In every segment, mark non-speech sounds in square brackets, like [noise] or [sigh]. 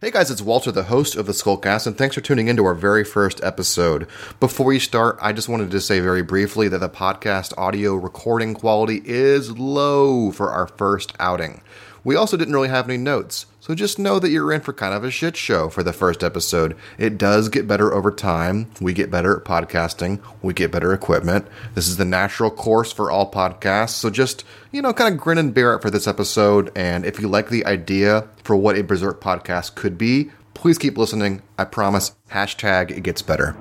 Hey guys, it's Walter, the host of the Skullcast, and thanks for tuning in to our very first episode. Before we start, I just wanted to say very briefly that the podcast audio recording quality is low for our first outing. We also didn't really have any notes, so just know that you're in for kind of a shit show for the first episode. It does get better over time. We get better at podcasting, we get better equipment. This is the natural course for all podcasts, so just, you know, kind of grin and bear it for this episode. And if you like the idea for what a Berserk podcast could be, please keep listening. I promise, hashtag it gets better.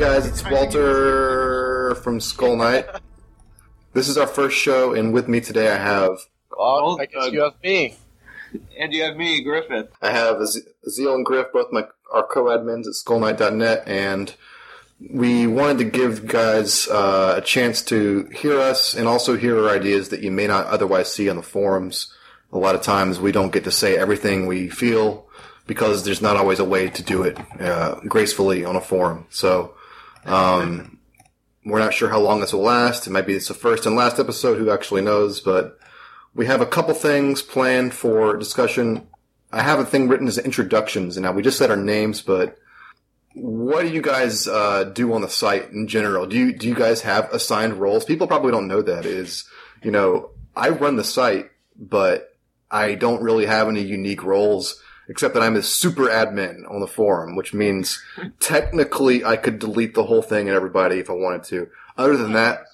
Guys, it's Walter from Skull Knight. This is our first show, and with me today I have Oh, I guess you have me. and you have me, Griffith. I have Az- Aazealh and Griff, both my our co-admins at SkullKnight.net, and we wanted to give guys uh, a chance to hear us and also hear our ideas that you may not otherwise see on the forums. A lot of times we don't get to say everything we feel because there's not always a way to do it uh, gracefully on a forum. So. Um, we're not sure how long this will last. It might be the first and last episode. Who actually knows? But we have a couple things planned for discussion. I have a thing written as introductions, and now we just said our names, but what do you guys uh, do on the site in general? Do you do you guys have assigned roles? People probably don't know that. Is you know I run the site, but I don't really have any unique roles except that I'm a super admin on the forum, which means technically I could delete the whole thing and everybody if I wanted to. Other than that,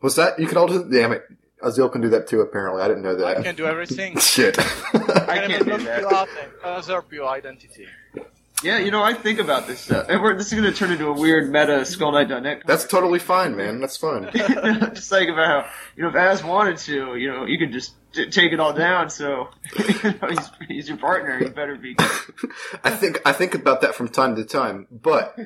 what's that? You can all do. Damn it, Aazealh can do that too. Apparently, I didn't know that. I can do everything. [laughs] Shit. I can't do even that. look you up and usurp your identity. Yeah, you know, I think about this stuff. And we're, this is going to turn into a weird meta Skull Knight SkullKnight.net. That's totally fine, man. That's fine. [laughs] just like about how, you know, if Az wanted to, you know, you could just t- take it all down. So, [laughs] you know, he's, he's your partner. He better be. [laughs] I think I think about that from time to time. But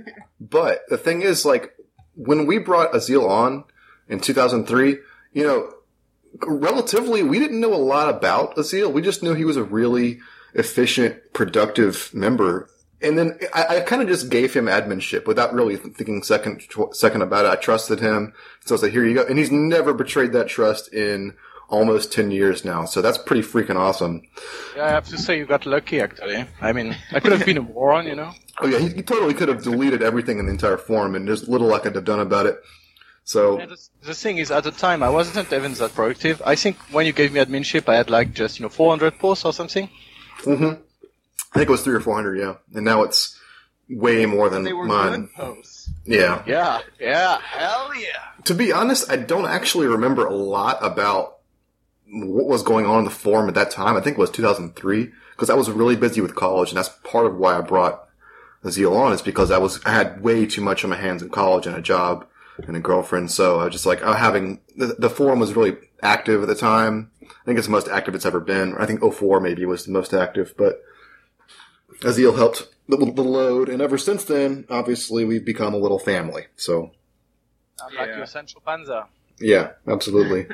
but the thing is, like when we brought Aazealh on in 2003, you know, relatively we didn't know a lot about Aazealh. We just knew he was a really efficient, productive member. And then I, I kind of just gave him adminship without really thinking second second about it. I trusted him, so I said, like, "Here you go." And he's never betrayed that trust in almost ten years now. So that's pretty freaking awesome. Yeah, I have to say you got lucky actually. I mean, I could have been a moron, you know. Oh yeah, he, he totally could have deleted everything in the entire forum, and there's little I could have done about it. So And the, the thing is, at the time, I wasn't even that productive. I think when you gave me adminship, I had like just you know 400 posts or something. hmm I think it was three or four hundred, yeah, and now it's way more than They were mine. good posts. Yeah. Yeah, yeah, hell yeah. To be honest, I don't actually remember a lot about what was going on in the forum at that time. I think it was 2003 because I was really busy with college, and that's part of why I brought Zeal on is because I was I had way too much on my hands in college and a job and a girlfriend. So I was just like uh, having the, the forum was really active at the time. I think it's the most active it's ever been. I think 04 maybe was the most active, but Aazealh helped the, the load, and ever since then, obviously we've become a little family. So I'm like Yeah. your Sancho Panza. yeah, absolutely.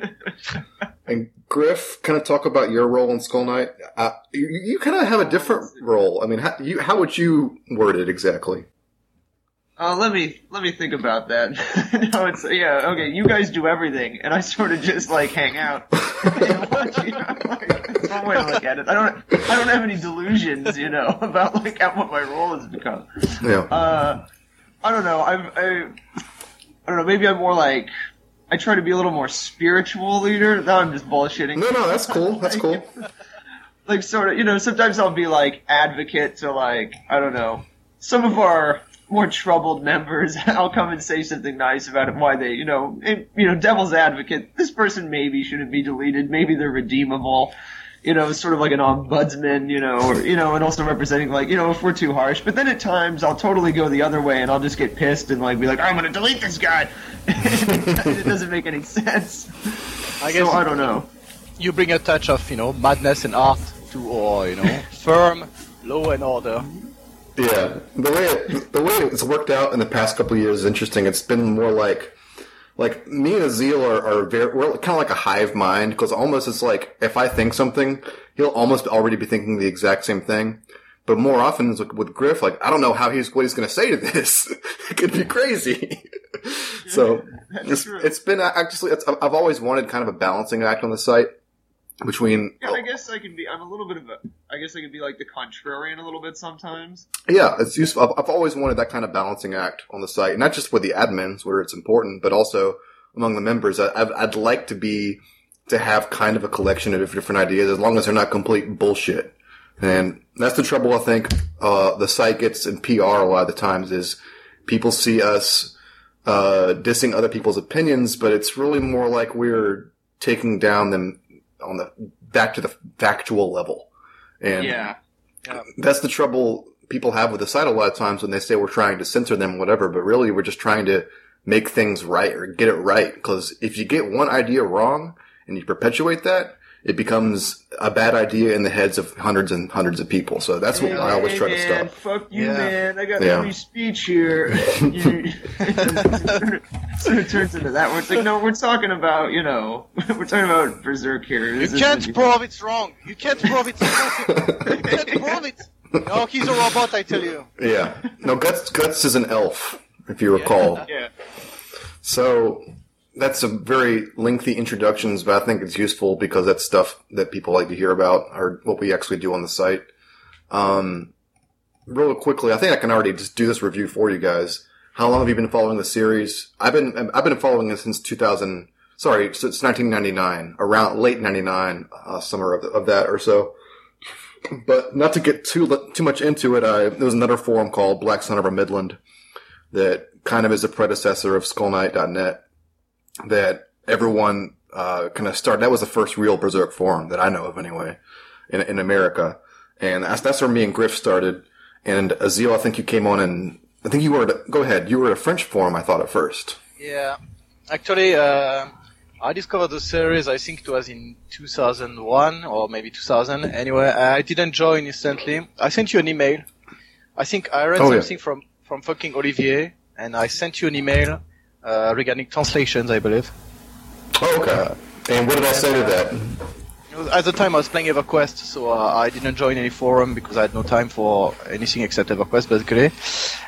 [laughs] and Griff, kind of talk about your role in Skull Knight. Uh, you, you kind of have a different role. I mean, how, you, how would you word it exactly? Uh, let me let me think about that. [laughs] no, it's yeah okay. You guys do everything, and I sort of just like hang out. You know, like, That's [laughs] one way to look at it. I don't I don't have any delusions, you know, [laughs] about like how, what my role has become. Yeah. Uh, I don't know. I'm I, I don't know. Maybe I'm more like I try to be a little more spiritual leader. Now I'm just bullshitting. No, no, that's cool. That's cool. like sort of you know sometimes i'll be like advocate to like i don't know some of our more troubled members [laughs] i'll come and say something nice about it why they you know it, you know devil's advocate this person maybe shouldn't be deleted maybe they're redeemable you know sort of like an ombudsman you know or you know and also representing like you know if we're too harsh. But then at times i'll totally go the other way and i'll just get pissed and like be like i'm gonna delete this guy. [laughs] It doesn't make any sense. I guess so i don't know. you bring a touch of you know madness and art to our you know [laughs] firm law and order. Yeah, the way it, the way it's worked out in the past couple of years is interesting. It's been more like like me and Aazealh are, are very we're kind of like a hive mind because almost it's like if I think something, he'll almost already be thinking the exact same thing. But more often it's like with Griff, like I don't know how he's what he's going to say to this. [laughs] it could be crazy. [laughs] so it's, it's been actually it's, I've always wanted kind of a balancing act on the site between Yeah, I guess I can be. I'm a little bit of a. I guess I can be like the contrarian a little bit sometimes. Yeah, it's useful. I've, I've always wanted that kind of balancing act on the site, not just with the admins where it's important, but also among the members. I, I'd, I'd like to be to have kind of a collection of different ideas, as long as they're not complete bullshit. And that's the trouble. I think uh, the site gets in PR a lot of the times is people see us uh, dissing other people's opinions, but it's really more like we're taking down them on the back to the factual level. And Yeah. that's the trouble people have with the site a lot of times when they say we're trying to censor them, whatever, but really we're just trying to make things right or get it right. Cause if you get one idea wrong and you perpetuate that, it becomes a bad idea in the heads of hundreds and hundreds of people. So that's what I always Hey, try to man, stop. Fuck you, Yeah. man. I got Yeah. free speech here. [laughs] [laughs] So it turns into that. Where it's like, no, we're talking about, you know, [laughs] we're talking about Berserk here. You This is- can't prove it's wrong. You can't prove it's wrong. You can't prove it. No, he's a robot, I tell you. Yeah. No, Guts, Guts is an elf, if you recall. Yeah. So that's a very lengthy introductions, but I think it's useful because that's stuff that people like to hear about or what we actually do on the site. Um, real quickly, I think I can already just do this review for you guys. How long have you been following the series? I've been I've been following it since 2000. Sorry, since 1999, around late 99, uh, summer of, of that or so. But not to get too too much into it, I, there was another forum called Black Sun Over Midland that kind of is a predecessor of SkullKnight.net that everyone uh, kind of started. That was the first real Berserk forum that I know of, anyway, in in America, and that's that's where me and Griff started. And Azil, I think you came on, and I think you were. At, go ahead, you were at a French forum. I thought at first. Yeah. Actually, uh, I discovered the series, I think it was in 2001 or maybe 2000. Anyway, I didn't join instantly. I sent you an email. I think I read Oh, yeah. something from, from fucking Olivier and I sent you an email, uh, regarding translations, I believe. Oh, okay. And what did I say to that? At the time, I was playing EverQuest, so uh, I didn't join any forum because I had no time for anything except EverQuest, basically.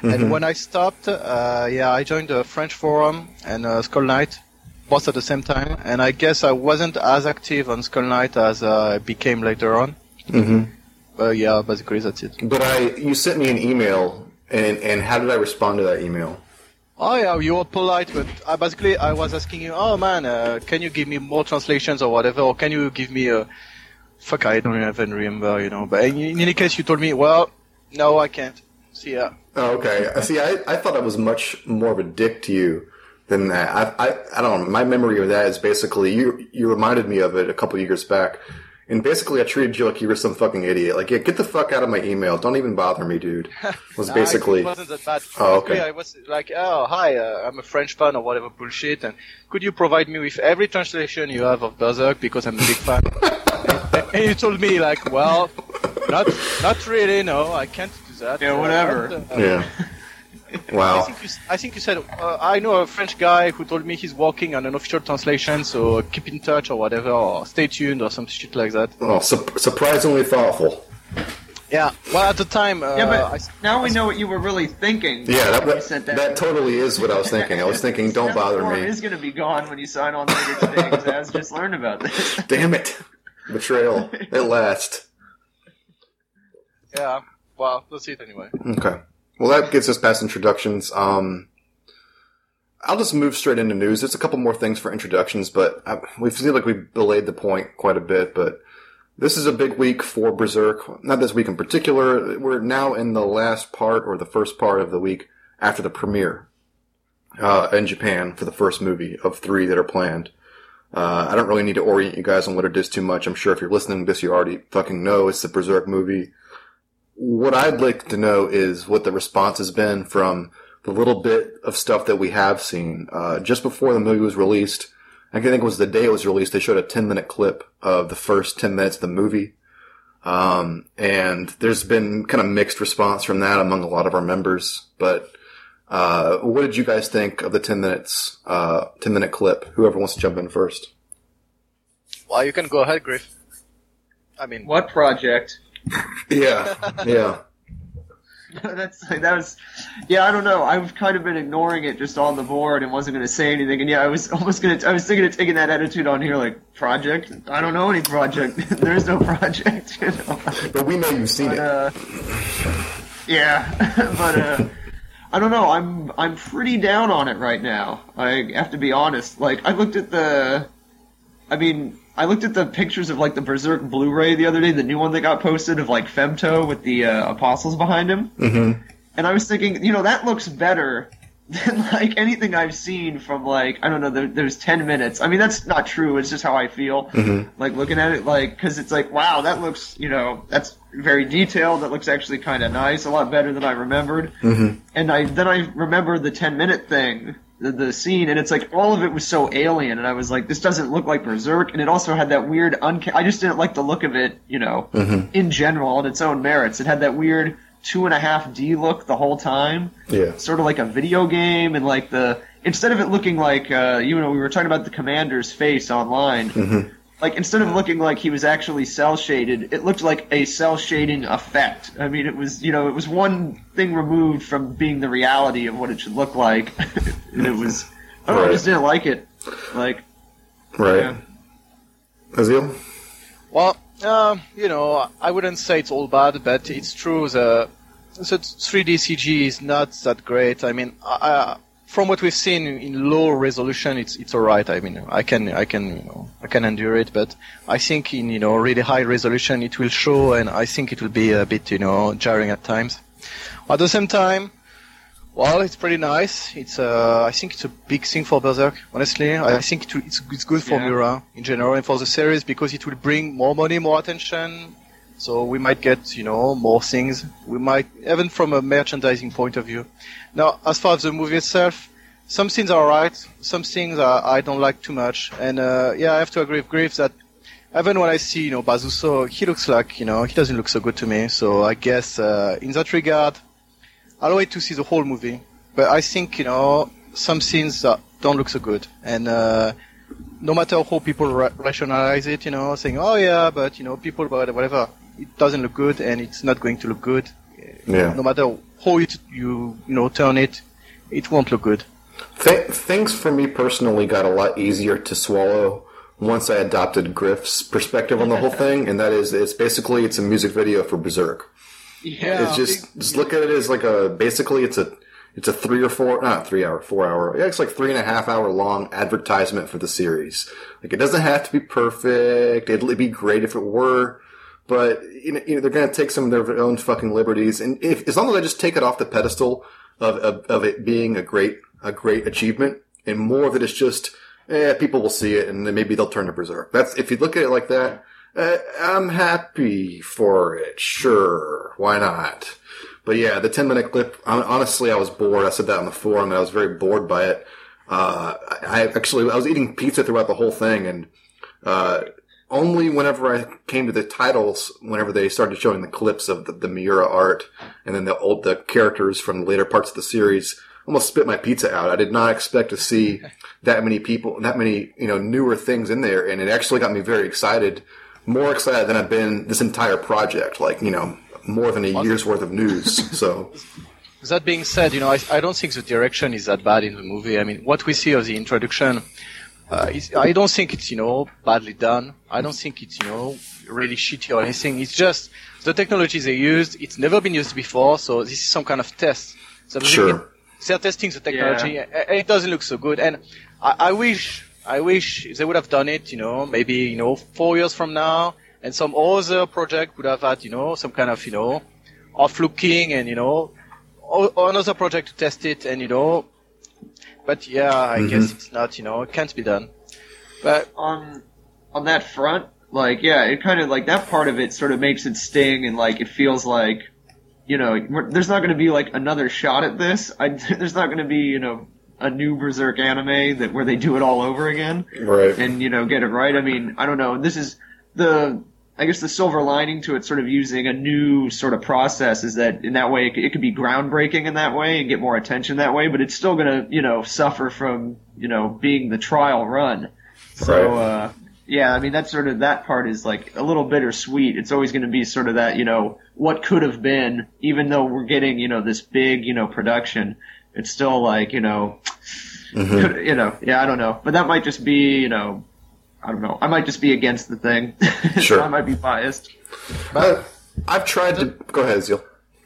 And when I stopped, uh, yeah, I joined a French forum and uh, Skull Knight, both at the same time. And I guess I wasn't as active on Skull Knight as uh, I became later on. hmm But yeah, basically that's it. But I, you sent me an email, and and how did I respond to that email? Oh yeah, you were polite, but I basically I was asking you, oh man, uh, can you give me more translations or whatever, or can you give me a fuck? I don't even remember, you know. But in, in any case, you told me, well, no, I can't. See ya. Oh, okay. See, I, I thought I was much more of a dick to you than that. I, I, I don't know. My memory of that is basically you, you reminded me of it a couple years back. And basically I treated you like you were some fucking idiot. Like, yeah, get the fuck out of my email. Don't even bother me, dude. [laughs] Was Nah, basically, it wasn't that bad. Oh, okay. Basically, I was like, oh hi, uh, I'm a French fan or whatever bullshit, and could you provide me with every translation you have of Berserk because I'm a big fan? and, [laughs] and you told me like, well, not not really, no, I can't do that. Yeah, whatever. but, uh, yeah. I Wow. think you, s- I think you said uh, I know a French guy who told me he's working on an official translation, so keep in touch or whatever, or stay tuned or some shit like that. Oh, su- surprisingly thoughtful. Yeah. Well, at the time, uh, Yeah, but I s- now we know what you were really thinking. Yeah, that, when you that, sent that totally is what I was thinking. I was thinking, don't Now bother me. is going to be gone when you sign on later today, becauseAz just learned about this. [laughs] Damn it. Betrayal. At last. yeah. Well, that's it anyway. Okay. Well, that gets us past introductions. Um, I'll just move straight into news. There's a couple more things for introductions, but I, we feel like we've delayed the point quite a bit. But this is a big week for Berserk. Not this week in particular. We're now in the last part or the first part of the week after the premiere uh, in Japan for the first movie of three that are planned. Uh, I don't really need to orient you guys on what it is too much. I'm sure if you're listening to this, you already fucking know it's the Berserk movie what I'd like to know is what the response has been from the little bit of stuff that we have seen. Uh, just before the movie was released, I think it was the day it was released, they showed a 10 minute clip of the first 10 minutes of the movie. Um, and there's been kind of mixed response from that among a lot of our members, but Uh, what did you guys think of the 10 minutes, uh, 10 minute clip? Whoever wants to jump in first. Well, you can go ahead, Griff. I mean, What project? Yeah, yeah. [laughs] That's like, that was, yeah. I don't know. I've kind of been ignoring it just on the board and wasn't going to say anything. And yeah, I was [laughs] almost going to. I was thinking of taking that attitude on here, like project. I don't know any project. [laughs] there is no project. You know? But we know you've seen But, it. uh, yeah, but uh, I don't know. I'm I'm pretty down on it right now. I have to be honest. Like I looked at the, I mean, I looked at the pictures of like the Berserk Blu-ray the other day, the new one that got posted of like Femto with the uh, apostles behind him, Mm-hmm. and I was thinking, you know, that looks better. [laughs] Than like anything I've seen from like I don't know there, there's ten minutes I mean that's not true it's just how I feel Mm-hmm. like looking at it like because it's like wow that looks you know that's very detailed that looks actually kind of nice a lot better than i remembered Mm-hmm. and i then i remembered the 10 minute thing the, the scene and it's like all of it was so alien and i was like this doesn't look like berserk and it also had that weird unca- i just didn't like the look of it you know in general on its own merits. It had that weird two and a half d look the whole time. Yeah. sort of like a video game and like the instead of it looking like uh, you know we were talking about the commander's face online like instead of looking like he was actually cell shaded it looked like a cell shading effect i mean it was you know it was one thing removed from being the reality of what it should look like [laughs] and it was i don't know i just didn't like it like Right. yeah. Aazealh? Well, um, you know, I wouldn't say it's all bad, but it's true. The, the 3D CG is not that great. I mean, I, from what we've seen in low resolution, it's it's alright. I mean, I can I can you know I can endure it, but I think in you know really high resolution it will show, and I think it will be a bit you know jarring at times. At the same time, well, it's pretty nice. It's uh, I think it's a big thing for Berserk. Honestly, I think it, it's it's good for Yeah. Miura in general and for the series because it will bring more money, more attention. So we might get you know more things. We might even from a merchandising point of view. Now, as far as the movie itself, some scenes are alright. Some things are, I don't like too much. And uh, yeah, I have to agree with Griff that even when I see you know Bazuso, he looks like you know he doesn't look so good to me. So I guess uh, in that regard. I'll wait to see the whole movie. But I think, you know, some scenes that don't look so good. And, uh, no matter how people ra- rationalize it, you know, saying, oh yeah, but, you know, people, whatever, it doesn't look good and it's not going to look good. Yeah. No matter how it, you, you know, turn it, it won't look good. Th- things for me personally got a lot easier to swallow once I adopted Griff's perspective on the whole [laughs] thing, and that is, it's basically it's a music video for Berserk. yeah it's just just look at it as like a basically it's a it's a three or four not three hour four hour yeah it's like three and a half hour long advertisement for the series. Like it doesn't have to be perfect. It'd be great if it were. But you know, you know they're going to take some of their own fucking liberties, and if as long as I just take it off the pedestal of, of of it being a great a great achievement, and more of it is just eh, people will see it, and then maybe they'll turn to berserk. That's if you look at it like that. Uh, I'm happy for it. Sure, why not? But yeah, the 10 minute clip. hon- Honestly, I was bored. I said that on the forum, and I was very bored by it. Uh, I I actually I was eating pizza throughout the whole thing, and uh, only whenever I came to the titles, whenever they started showing the clips of the, the Miura art, and then the old the characters from the later parts of the series, almost spit my pizza out. I did not expect to see [laughs] that many people, that many you know newer things in there, and it actually got me very excited, more excited than I've been this entire project. Like you know, more than a year's worth of news. [laughs] So That being said, you know, I, I don't think the direction is that bad in the movie. I mean, what we see of the introduction, uh, I don't think it's, you know, badly done. I don't think it's, you know, really shitty or anything. It's just the technology they used, it's never been used before, so this is some kind of test. So Sure. they're testing the technology, and it doesn't look so good. And I, I wish, I wish they would have done it, you know, maybe, you know, four years from now, and some other project would have had, you know, some kind of, you know, off looking and, you know, another project to test it and, you know, but yeah, I Mhm. guess it's not, you know, it can't be done. But on on that front, like yeah, it kind of like that part of it sort of makes it sting, and like it feels like you know there's not going to be like another shot at this. [laughs] I, there's not going to be you know a new Berserk anime that where they do it all over again right, and you know get it right. I mean, I don't know. This is the I guess the silver lining to it, sort of using a new sort of process, is that in that way it, it could be groundbreaking in that way and get more attention that way, but it's still gonna, you know, suffer from, you know, being the trial run. So, Right. uh, yeah, I mean that's sort of that part is like a little bittersweet. It's always going to be sort of that, you know, what could have been, even though we're getting, you know, this big, you know, production. It's still like, you know, could, [laughs] you know, yeah, I don't know, but that might just be, you know, I don't know. I might just be against the thing. [laughs] Sure. I might be biased. Uh, I've tried to go ahead, Zeal.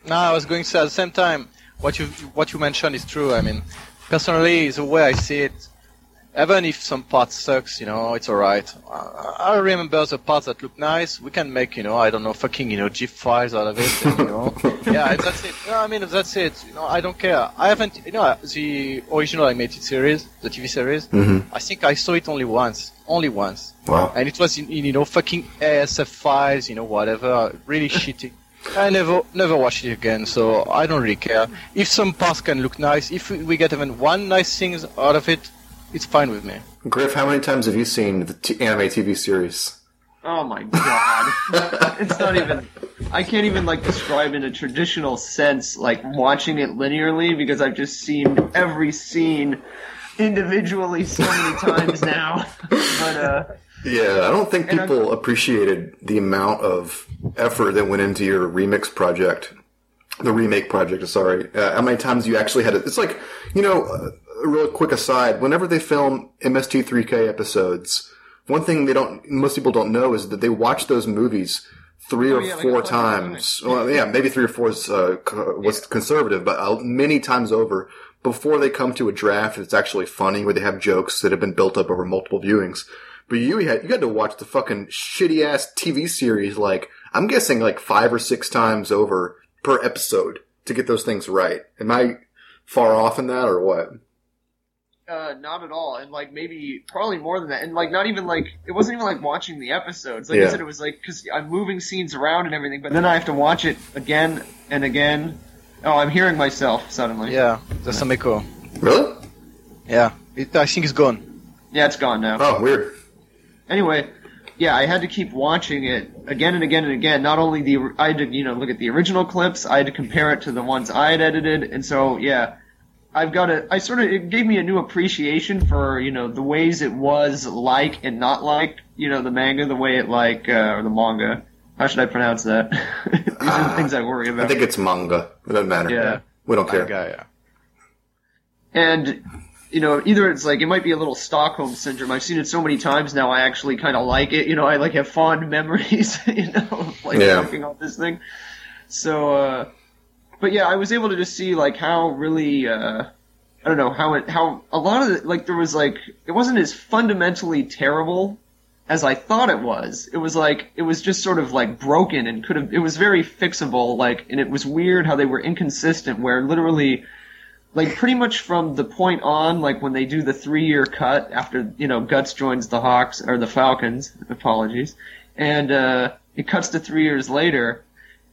No, I was going to say at the same time, what you what you mentioned is true. I mean, personally, the way I see it, even if some part sucks, you know, it's alright. I, I remember the parts that look nice. We can make, you know, I don't know, fucking, you know, GIF files out of it. and, you know, [laughs] yeah, that's it. No, I mean, that's it. You know, I don't care. I haven't, you know, the original animated series, the TV series. I think I saw it only once, only once Wow. and it was in, in you know fucking ASF files, you know whatever, really [laughs] shitty. I never never watched it again, so I don't really care. If some parts can look nice, if we, we get even one nice thing out of it, it's fine with me. Griff, how many times have you seen the t- anime TV series? Oh my god. [laughs] it's not even I can't even like describe in a traditional sense like watching it linearly because I've just seen every scene individually so many [laughs] times now. But uh Yeah, I don't think And I'm- people appreciated the amount of effort that went into your remix project, the remake project. Sorry, uh, how many times you actually had it? It's like you know, uh, a real quick aside. Whenever they film MST3K episodes, one thing they don't, most people don't know is that they watch those movies three or Oh, yeah, four a fucking times. Well, yeah, maybe three or four is uh, co- was conservative, but uh, many times over before they come to a draft that's actually funny, where they have jokes that have been built up over multiple viewings. But you had you had to watch the fucking shitty ass TV series like I'm guessing like five or six times over per episode to get those things right. Am I far off in that or what? uh not at all. And like maybe probably more than that. And like not even like it wasn't even like watching the episodes. Like Yeah. I said it was like cuz I'm moving scenes around and everything, but then I have to watch it again and again. Oh, I'm hearing myself suddenly. Yeah, there's some echo. Really? Yeah, it, I think it's gone. Yeah, it's gone now. Oh, weird. anyway, yeah, I had to keep watching it again and again and again. Not only the I had to you know look at the original clips, I had to compare it to the ones I had edited, and so yeah, I've got a I sort of it gave me a new appreciation for you know the ways it was like and not like you know the manga, the way it like uh, or the manga. How should I pronounce that? [laughs] These are the things I worry about. I think it's manga. It doesn't matter. Yeah. We don't care. Manga, yeah. and you know either it's like it might be a little stockholm syndrome i've seen it so many times now i actually kind of like it you know i like have fond [laughs] memories [laughs] you know of, like Yeah. working on this thing so uh but yeah i was able to just see like how really uh i don't know how it how a lot of it like there was like it wasn't as fundamentally terrible as I thought it was. It was like it was just sort of like broken and could have. It was very fixable. Like, and it was weird how they were inconsistent. Where literally, like pretty much from the point on, like when they do the three year cut after you know Guts joins the Hawks or the Falcons. Apologies, and uh, it cuts to three years later.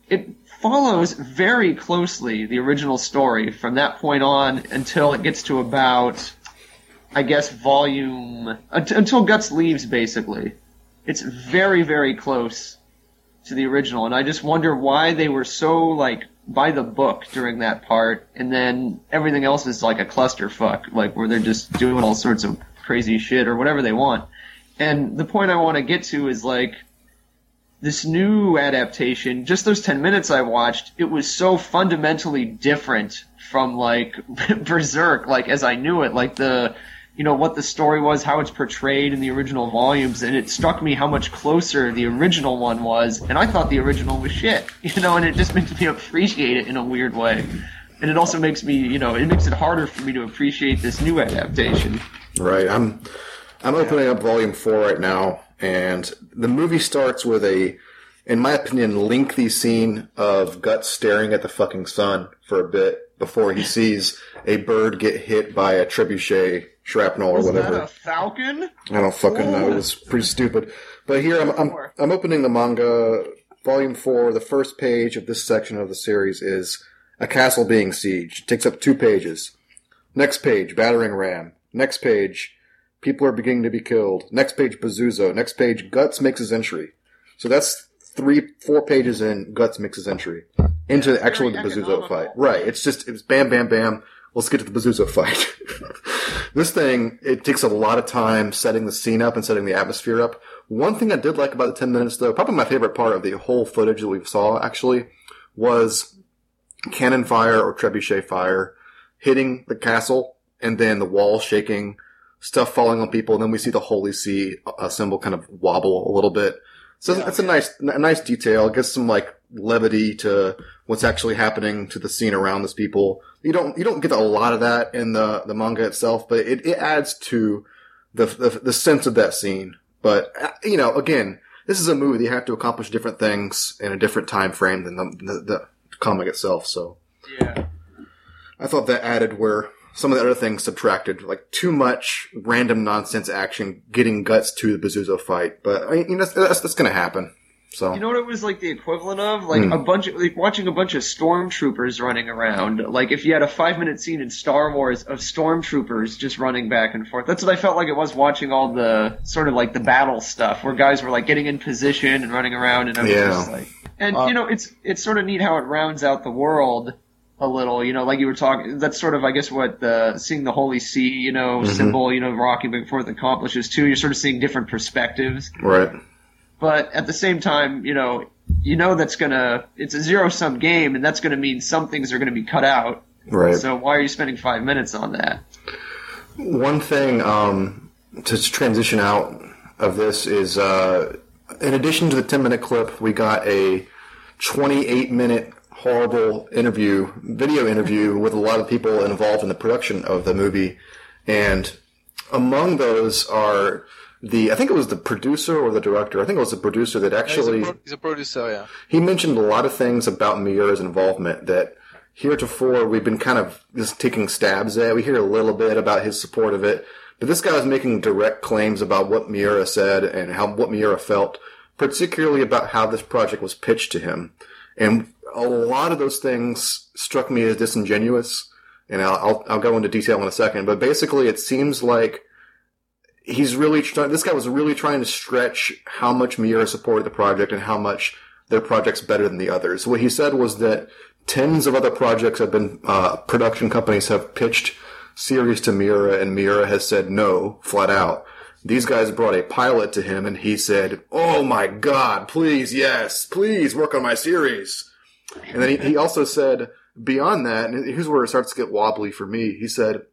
It follows very closely the original story from that point on until it gets to about I guess volume uh, until Guts leaves. Basically, it's very very close to the original, and I just wonder why they were so like by the book during that part, and then everything else is like a clusterfuck, like where they're just doing all sorts of crazy shit or whatever they want. And the point I want to get to is like this new adaptation, just those 10 minutes I watched, it was so fundamentally different from like [laughs] Berserk, like as I knew it, like the, you know, what the story was, how it's portrayed in the original volumes, and it struck me how much closer the original one was, and I thought the original was shit, [laughs] you know, and it just makes me appreciate it in a weird way. And it also makes me, you know, it makes it harder for me to appreciate this new adaptation. Right. I'm I'm opening up volume four right now, and the movie starts with a, in my opinion, lengthy scene of Guts staring at the fucking sun for a bit before he [laughs] sees a bird get hit by a trebuchet shrapnel or Was whatever. that a falcon? I don't fucking know. It was pretty stupid. But here I'm, I'm I'm opening the manga, volume four. The first page of this section of the series is a castle being sieged. It takes up two pages. Next page, battering ram. Next page, people are beginning to be killed. Next page, Bazuzo. Next page, Guts makes his entry. So that's three, four pages in, Guts makes his entry into it's actually the Bazuzo economical. fight. Right. It's just, it's bam, bam, bam. Let's get to the Bazuzo fight. [laughs] this thing, it takes a lot of time setting the scene up and setting the atmosphere up. One thing I did like about the 10 minutes though, probably my favorite part of the whole footage that we saw actually, was cannon fire or trebuchet fire hitting the castle and then the wall shaking, stuff falling on people, and then we see the Holy See uh, symbol kind of wobble a little bit. So Yeah. that's a nice, a nice detail. It gives some like levity to what's actually happening to the scene around this people. You don't, you don't get a lot of that in the, the manga itself, but it, it adds to the, the, the sense of that scene. But, uh, you know, again, this is a movie you have to accomplish different things in a different time frame than the, the, the comic itself, so. Yeah. I thought that added where some of the other things subtracted, like too much random nonsense action getting guts to the Bazuzo fight. But I mean, you know, that's, that's, that's going to happen. So You know what it was like the equivalent of? Like Hmm. a bunch of like watching a bunch of stormtroopers running around. Like if you had a five minute scene in Star Wars of stormtroopers just running back and forth. That's what I felt like it was watching all the sort of like the battle stuff where guys were like getting in position and running around and I was Yeah. just like and Uh, you know, it's it's sort of neat how it rounds out the world a little, you know, like you were talking that's sort of I guess what the seeing the Holy See, you know, Mhm. symbol, you know, Rocky Forth accomplishes too. You're sort of seeing different perspectives right, but at the same time, you know, you know that's gonna it's a zero sum game, and that's gonna mean some things are gonna be cut out. right. So why are you spending five minutes on that? One thing um, to transition out of this is, uh, in addition to the ten minute clip, we got a twenty eight minute horrible interview, video interview with a lot of people involved in the production of the movie, and among those are the I think it was the producer or the director. I think it was the producer that actually he's, a pro- he's a producer, yeah. he mentioned a lot of things about Miura's involvement that heretofore we've been kind of just taking stabs at. We hear a little bit about his support of it, but this guy was making direct claims about what Miura said and how what Miura felt, particularly about how this project was pitched to him. And a lot of those things struck me as disingenuous, and I'll, I'll, I'll go into detail in a second. But basically, it seems like he's really trying. This guy was really trying to stretch how much Miura supported the project and how much their project's better than the others. What he said was that tens of other projects have been uh, production companies have pitched series to Miura, and Miura has said no, flat out. These guys brought a pilot to him, and he said, "Oh my God, please, yes, please work on my series." And then he, he also said, beyond that, and here's where it starts to get wobbly for me. He said,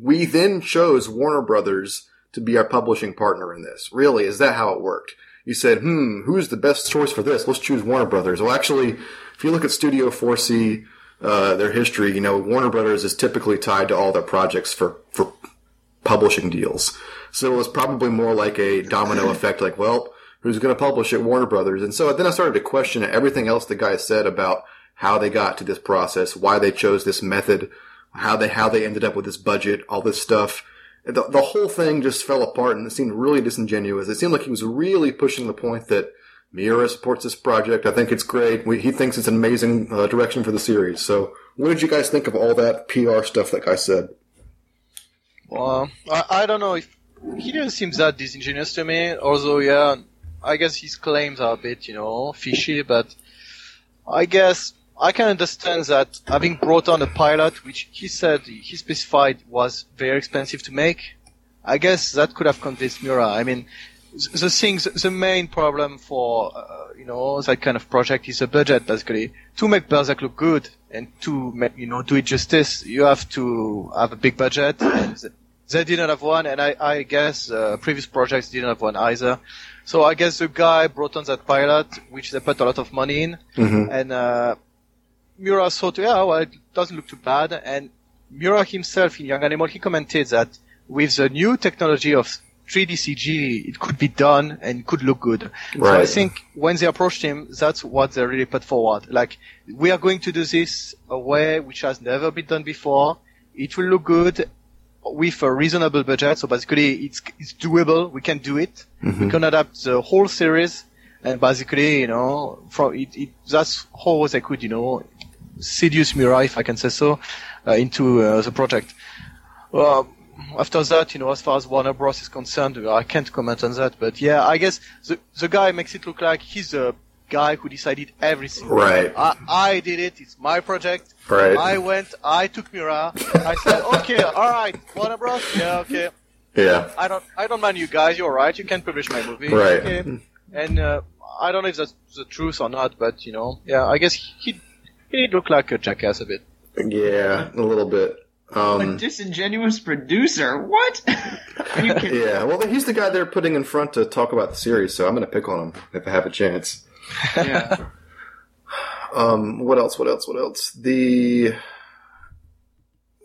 we then chose Warner Brothers to be our publishing partner in this. Really, is that how it worked? You said, hmm, who's the best choice for this? Let's choose Warner Brothers. Well, actually, if you look at Studio 4C, uh, their history, you know, Warner Brothers is typically tied to all their projects for, for publishing deals. So it was probably more like a domino effect, like, well, who's going to publish it? Warner Brothers. And so then I started to question everything else the guy said about how they got to this process, why they chose this method, how they how they ended up with this budget, all this stuff. The, the whole thing just fell apart and it seemed really disingenuous. It seemed like he was really pushing the point that Miura supports this project. I think it's great. We, he thinks it's an amazing uh, direction for the series. So, what did you guys think of all that PR stuff that guy said? Well, I, I don't know if he didn't seem that disingenuous to me. Although, yeah, I guess his claims are a bit, you know, fishy. But I guess I can understand that having brought on a pilot, which he said he specified was very expensive to make. I guess that could have convinced Miura. I mean, the things, the main problem for uh, you know that kind of project is the budget. Basically, to make Berserk look good and to make, you know do it justice, you have to have a big budget. And they didn't have one, and I, I guess uh, previous projects didn't have one either. So I guess the guy brought on that pilot, which they put a lot of money in, Mm-hmm. and uh, Miura thought, yeah, well, it doesn't look too bad. And Miura himself in Young Animal, he commented that with the new technology of 3D CG, it could be done and could look good. So I think when they approached him, that's what they really put forward. Like, we are going to do this a way which has never been done before. It will look good with a reasonable budget. So basically, it's, it's doable. We can do it. Mm-hmm. We can adapt the whole series. And basically, you know, from it, it that's how they could, you know, seduce Miura, if I can say so, uh, into uh, the project. Uh, after that, you know, as far as Warner Bros is concerned, I can't comment on that. But yeah, I guess the the guy makes it look like he's a guy who decided everything. Right. I, I did it. It's my project. Right. I went. I took Miura. I said, [laughs] okay, all right, Warner Bros. Yeah, okay. Yeah. I don't. I don't mind you guys. You're right. You can publish my movie. Right. Okay. And uh, I don't know if that's the truth or not, but you know, yeah, I guess he he did look like a jackass a bit. Yeah, a little bit. A Um, disingenuous producer. What? [laughs] Are yeah, well, he's the guy they're putting in front to talk about the series, so I'm going to pick on him if I have a chance. Yeah. [laughs] Um, what else? What else? What else? The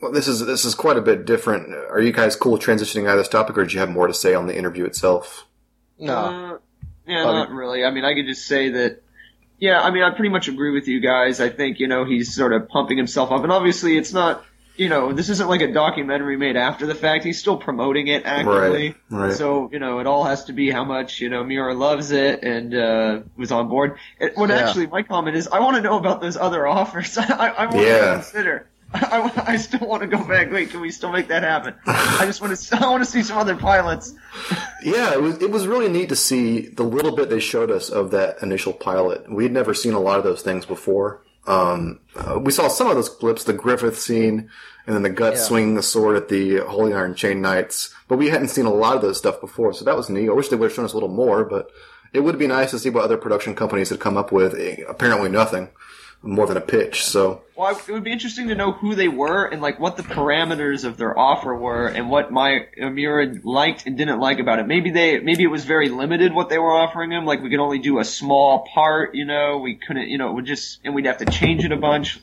well, this is this is quite a bit different. Are you guys cool transitioning out of this topic, or did you have more to say on the interview itself? No. Uh, yeah, Probably. not really. I mean, I could just say that. Yeah, I mean, I pretty much agree with you guys. I think you know he's sort of pumping himself up, and obviously it's not. You know, this isn't like a documentary made after the fact. He's still promoting it actively. Right, right. So you know, it all has to be how much you know Miura loves it and uh, was on board. It, what Yeah. actually my comment is, I want to know about those other offers. [laughs] I, I want Yeah. to consider. [laughs] I, I still want to go back. Wait, can we still make that happen? I just want to. [laughs] I want to see some other pilots. [laughs] Yeah, it was it was really neat to see the little bit they showed us of that initial pilot. We'd never seen a lot of those things before. Um, uh, we saw some of those clips, the Griffith scene, and then the gut Yeah. swinging the sword at the Holy Iron Chain Knights. But we hadn't seen a lot of those stuff before, so that was neat. I wish they would have shown us a little more, but it would be nice to see what other production companies had come up with. Eh, Apparently, nothing more than a pitch. So Well, I, it would be interesting to know who they were and like what the parameters of their offer were and what my Amira liked and didn't like about it. Maybe they, maybe it was very limited what they were offering him. Like we could only do a small part, you know. We couldn't, you know, it would just and we'd have to change it a bunch.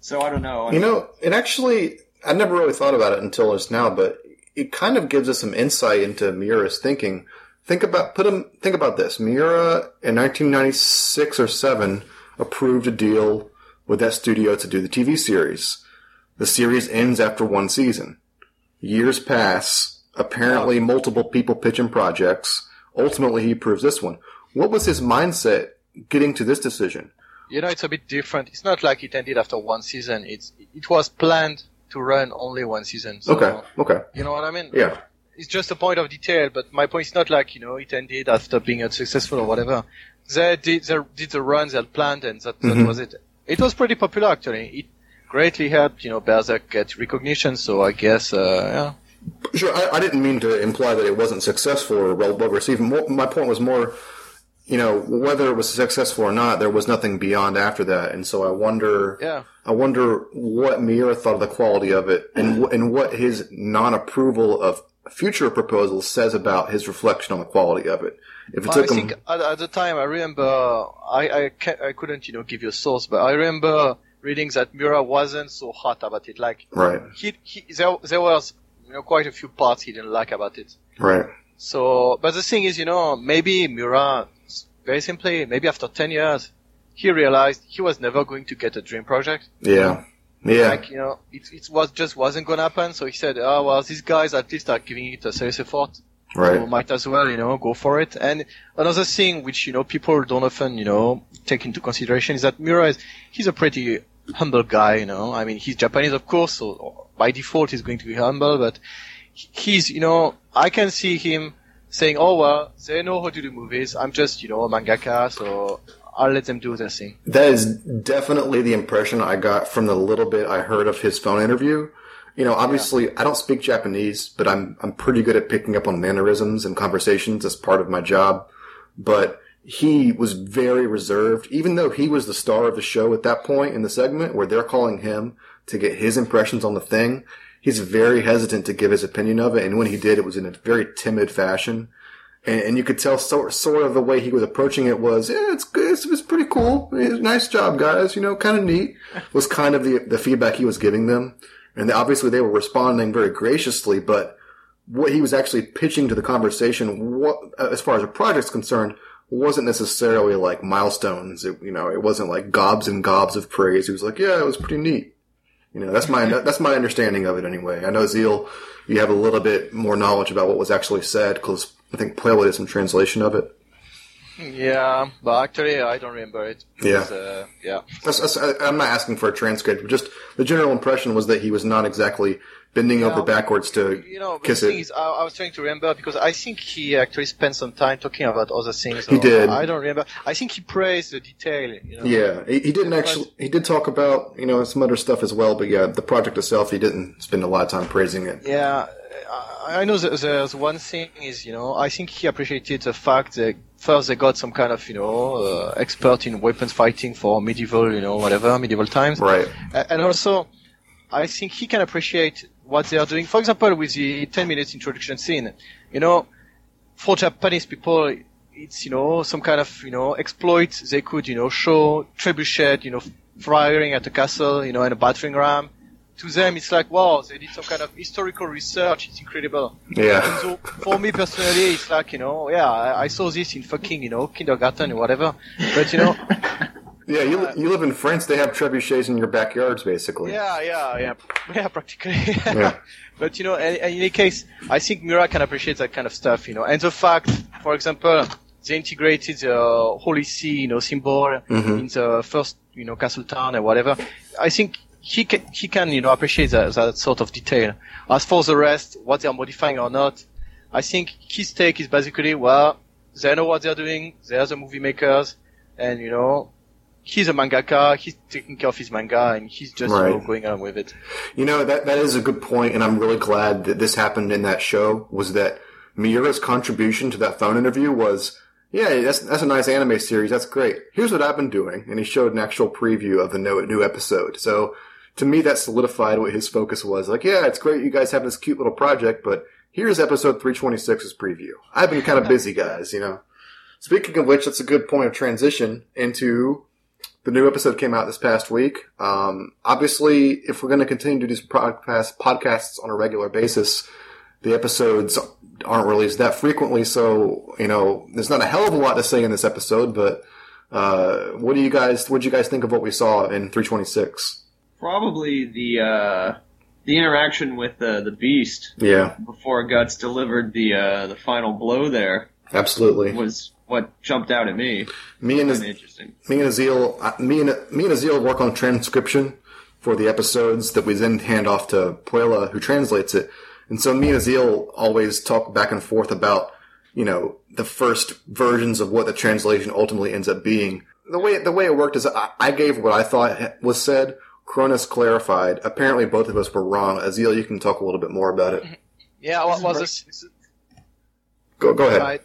So I don't know. I You know, it actually, I never really thought about it until just now, but it kind of gives us some insight into Miura's thinking. Think about, put him, think about this. Miura in 1996 or 7 approved a deal with that studio to do the TV series. The series ends after one season. Years pass. Apparently multiple people pitching projects. Ultimately he approves this one. What was his mindset getting to this decision? You know, it's a bit different. It's not like it ended after one season. It's it was planned to run only one season. So, Okay, okay. You know what I mean? Yeah. It's just a point of detail, but my point is not like, you know, it ended after being unsuccessful or whatever. They did, they did the runs they had planned and that, that Mhm. was it. It was pretty popular actually. It greatly helped, you know, Berserk get recognition, so I guess, uh, yeah. Sure, I, I didn't mean to imply that it wasn't successful or well, well received. More, my point was more, you know, whether it was successful or not, there was nothing beyond after that, and so I wonder, Yeah. I wonder what Miura thought of the quality of it, and and what his non-approval of future proposals says about his reflection on the quality of it. If it I took think at, at the time, I remember, I, I, I couldn't, you know, give you a source, but I remember reading that Miura wasn't so hot about it. Like, right, he, he, there, there was, you know, quite a few parts he didn't like about it. right, So, but the thing is, you know, maybe Miura, very simply, maybe after 10 years, he realized he was never going to get a dream project. yeah, yeah, Like, you know, it, it was just wasn't going to happen. So he said, oh, well, these guys at least are giving it a serious effort. So right, might as well, you know, go for it. And another thing which, you know, people don't often, you know, take into consideration is that Miura is, he's a pretty humble guy, you know. I mean, he's Japanese, of course, so by default he's going to be humble, but he's, you know, I can see him saying, oh well, they know how to do movies. I'm just, you know, a mangaka, so I'll let them do their thing. That is definitely the impression I got from the little bit I heard of his phone interview. You know, obviously I don't speak Japanese, but I'm I'm pretty good at picking up on mannerisms and conversations as part of my job. But he was very reserved, even though he was the star of the show at that point in the segment where they're calling him to get his impressions on the thing. He's very hesitant to give his opinion of it, and when he did, it was in a very timid fashion and, and you could tell sort sort of the way he was approaching it was, yeah, it's good, it's, it's pretty cool, nice job, guys, you know, kind of neat. Was kind of the the feedback he was giving them, and obviously they were responding very graciously, but what he was actually pitching to the conversation, what as far as a project's concerned, wasn't necessarily like milestones. It, you know, it wasn't like gobs and gobs of praise. He was like, yeah, it was pretty neat. You know, that's my that's my understanding of it anyway. I know Zeal, you have a little bit more knowledge about what was actually said because I think Playwell did some translation of it. Yeah, but actually, I don't remember it. Because, uh, yeah. That's, that's, I, I'm not asking for a transcript. But Just the general impression was that he was not exactly bending Yeah. over backwards to You know, kiss it. is, I, I was trying to remember because I think he actually spent some time talking about other things. He or- did. I don't remember. I think he praised the detail. You know? Yeah, he, he didn't actually. He did talk about you know some other stuff as well, but yeah, the project itself, he didn't spend a lot of time praising it. Yeah, I, know that there's one thing is, you know, I think he appreciated the fact that first they got some kind of, you know, uh, expert in weapons fighting for medieval, you know, whatever, medieval times. Right. And also, I think he can appreciate what they are doing. For example, with the 10 minutes introduction scene, you know, for Japanese people, it's, you know, some kind of, you know, exploit they could, you know, show trebuchet, you know, firing at a castle, you know, and a battering ram. To them, it's like, wow, they did some kind of historical research. It's incredible. Yeah. And so, for me personally, it's like, you know, yeah, I, I saw this in fucking, you know, kindergarten or whatever. But, you know, [laughs] Yeah, you you live in France. They have trebuchets in your backyards, basically. Yeah, yeah, yeah, [laughs] yeah, practically. Yeah. [laughs] But you know, in, in any case, I think Miura can appreciate that kind of stuff, you know. And the fact, for example, they integrated the Holy See, you know, symbol mm-hmm. in the first, you know, castle town or whatever. I think he can, he can, you know, appreciate that, that sort of detail. As for the rest, what they are modifying or not, I think his take is basically, well, they know what they're doing, they're the movie makers, and you know, he's a mangaka, he's taking care of his manga, and he's just you know, going along with it. You know that that is a good point, and I'm really glad that this happened in that show. Was that Miura's contribution to that phone interview was, yeah, that's that's a nice anime series. That's great. Here's what I've been doing, and he showed an actual preview of the no, new episode. So to me, that solidified what his focus was. Like, yeah, it's great you guys have this cute little project, but here's episode 326's preview. I've been kind of busy, guys. You know. Speaking of which, that's a good point of transition into the new episode came out this past week. Um, obviously, if we're going to continue to do these podcast, podcasts on a regular basis, the episodes aren't released that frequently. So, you know, there's not a hell of a lot to say in this episode, but, uh, what do you guys, what do you guys think of what we saw in 326? Probably the uh, the interaction with the the beast Yeah, before Guts delivered the uh, the final blow there absolutely. was what jumped out at me. Me and, of interesting. me and Aazealh, uh, me and, me and Aazealh work on transcription for the episodes that we then hand off to Puella, who translates it. And so me and Aazealh always talk back and forth about, you know, the first versions of what the translation ultimately ends up being. The way, the way it worked is I, I gave what I thought was said. Cronus clarified. Apparently both of us were wrong. Aazealh, you can talk a little bit more about it. [laughs] Yeah, what was This? Go, go ahead.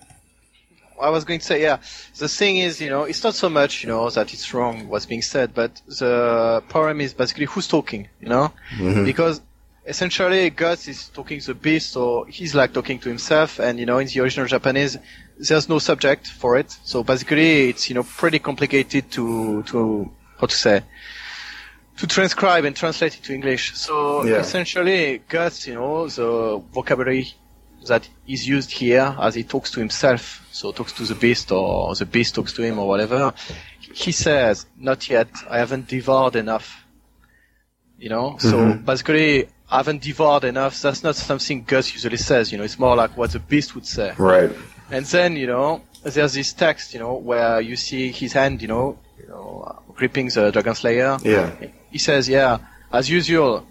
I was going to say, yeah. The thing is, you know, it's not so much, you know, that it's wrong what's being said, but the problem is basically who's talking, you know? Mhm. Because essentially Guts is talking to the beast, so he's like talking to himself, and you know, in the original Japanese, there's no subject for it. So basically, it's, you know, pretty complicated to, to, how to say, to transcribe and translate it to English. So Yeah. essentially, Guts, you know, the vocabulary that is used here as he talks to himself, so talks to the beast or the beast talks to him or whatever. He says, "Not yet. I haven't devoured enough." You know, so Mhm. basically, I haven't devoured enough. That's not something Guts usually says. You know, it's more like what the beast would say. Right. And then, you know, there's this text, you know, where you see his hand, you know, you know, gripping the Dragon Slayer. Yeah. He says, yeah, as usual,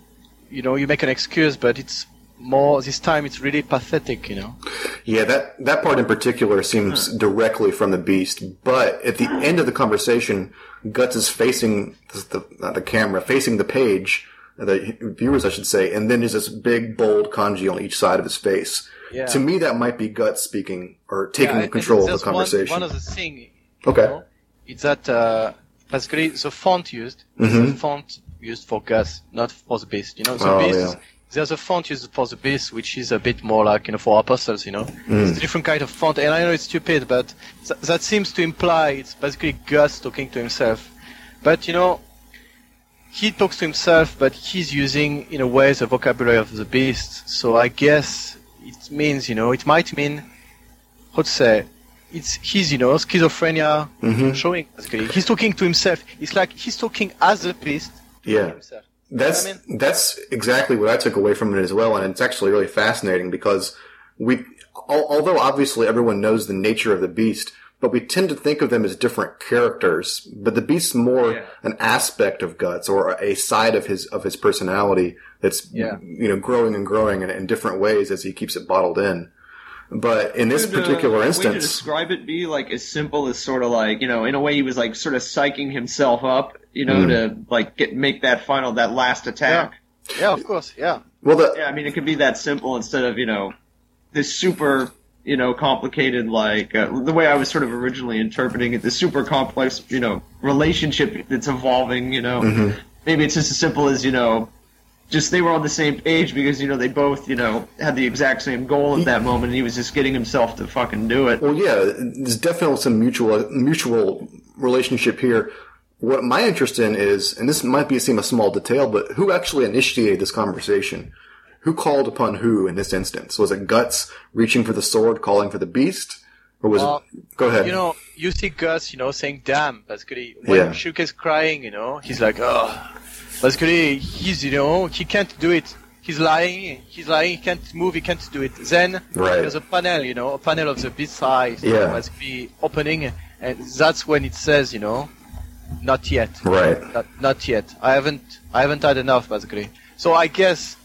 you know, you make an excuse, but it's more, this time it's really pathetic, you know. Yeah, that that part in particular seems directly from the beast. But at the end of the conversation, Guts is facing the not the camera, facing the page, the viewers, I should say, and then there's this big bold kanji on each side of his face. Yeah. To me, that might be Guts speaking or taking Yeah, control of the conversation. One, one of the thing, Okay. know, is that uh, basically the font used is Mhm. the font used for Guts, not for the beast. You know, the Oh, beast. yeah. There's a font used for the beast, which is a bit more like you know for apostles. You know, Mm. it's a different kind of font, and I know it's stupid, but th- that seems to imply it's basically Guts talking to himself. But you know, he talks to himself, but he's using in a way the vocabulary of the beast. So I guess it means you know it might mean how to say it's his you know schizophrenia Mhm. showing basically he's talking to himself it's like he's talking as a beast to Yeah. himself That's I that's exactly what I took away from it as well, and it's actually really fascinating because we, al- although obviously everyone knows the nature of the beast, but we tend to think of them as different characters. But the Beast's more Yeah. an aspect of Guts or a side of his of his personality that's Yeah. you know growing and growing in, in different ways as he keeps it bottled in. But in this Could, uh, particular way to instance, describe it be like as simple as sort of like you know, in a way he was like sort of psyching himself up, you know, Hmm. to like get make that final that last attack. Yeah, of course. Yeah. well, the, Yeah, I mean, it could be that simple instead of, you know, this super, you know, complicated, like, uh, the way I was sort of originally interpreting it, the super complex, you know, relationship that's evolving, you know. Mm-hmm. Maybe it's just as simple as, you know, just they were on the same page because, you know, they both, you know, had the exact same goal at that moment and he was just getting himself to fucking do it. Well, yeah, there's definitely some mutual mutual relationship here. What my interest in is, and this might be seem a small detail, but who actually initiated this conversation? Who called upon who in this instance? Was it Guts reaching for the sword, calling for the beast, or was Well, it? Go ahead. You know, you see Guts, you know, saying "damn." Basically, when Yeah. Schierke is crying, you know, he's like, "Oh." Basically, he's, you know, he can't do it. He's lying. He's lying. He can't move. He can't do it. Then Right. there's a panel, you know, a panel of the beast size, Yeah. basically opening, and that's when it says, you know, not yet. right. Not, not yet. I haven't. I haven't had enough, basically. So I guess,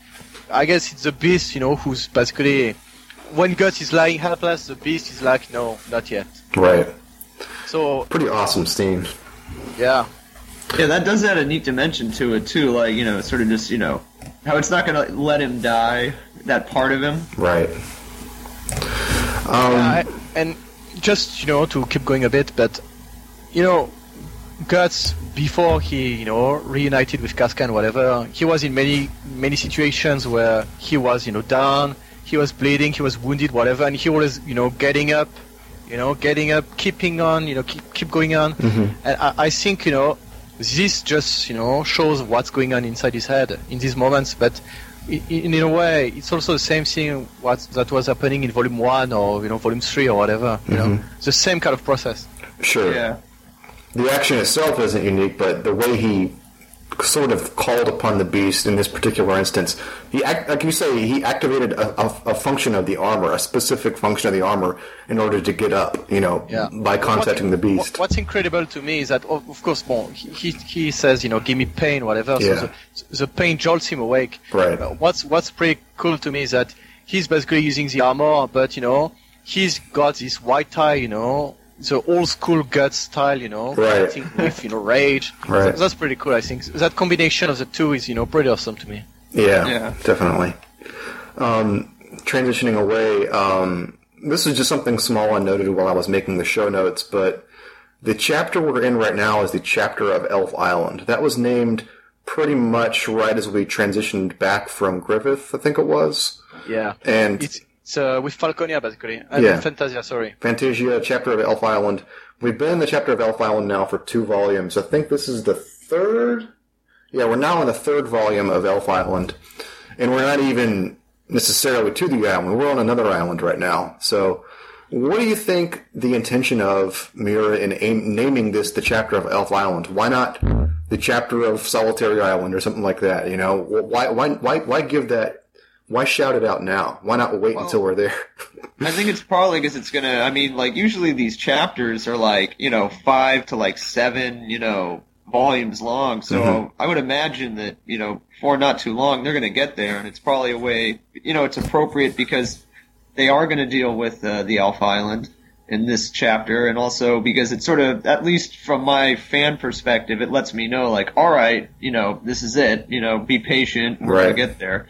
I guess it's the beast, you know, who's basically, when Guts is lying helpless, the beast is like, no, not yet. Right. So Pretty awesome scene. yeah, Yeah, that does add a neat dimension to it, too, like, you know, sort of just, you know, how it's not gonna let him die, that part of him. Right. Um, I, and just you know to keep going a bit, but you know, Guts before he you know reunited with Casca and whatever, he was in many many situations where he was you know down, he was bleeding, he was wounded, whatever, and he was you know getting up, you know getting up, keeping on, you know keep keep going on, and I, I think you know this just you know shows what's going on inside his head in these moments, but. In, in a way, it's also the same thing what that was happening in Volume One or you know Volume Three or whatever. You know, mm-hmm. it's the same kind of process. sure. Yeah. The action itself isn't unique, but the way he sort of called upon the beast in this particular instance, he act, like you say, he activated a, a, a function of the armor, a specific function of the armor, in order to get up. You know, Yeah. by contacting the beast. What- What's incredible to me is that, of, of course, he, he says, you know, give me pain, whatever. Yeah. So the, the pain jolts him awake. Right. What's what's pretty cool to me is that he's basically using the armor, but you know, he's got this white tie, you know, the old school gut style, you know, Right. fighting with you know rage. [laughs] Right. So that's pretty cool. I think that combination of the two is you know pretty awesome to me. Yeah, Yeah. definitely. Um, transitioning away, um, this is just something small I noted while I was making the show notes, but the chapter we're in right now is the chapter of Elf Island. That was named pretty much right as we transitioned back from Griffith, I think it was. Yeah. And It's it's uh, with Falconia basically and Yeah. Fantasia. Sorry. Fantasia, chapter of Elf Island. We've been in the chapter of Elf Island now for two volumes. I think this is the third. Yeah, we're now in the third volume of Elf Island, and we're not even necessarily to the island. We're on another island right now. So, what do you think the intention of Miura in aim, naming this the chapter of Elf Island? Why not the chapter of Solitary Island or something like that? You know, why why why why give that? Why shout it out now? Why not wait until we're there? I think it's probably because it's gonna. I mean, like usually these chapters are like you know five to like seven you know volumes long. So Mhm. I would imagine that you know for not too long they're gonna get there, and it's probably a way. You know, it's appropriate because they are gonna deal with uh, the Elf Island in this chapter, and also because it's sort of at least from my fan perspective, it lets me know like, all right, you know, this is it. You know, be patient. We're Right. gonna get there.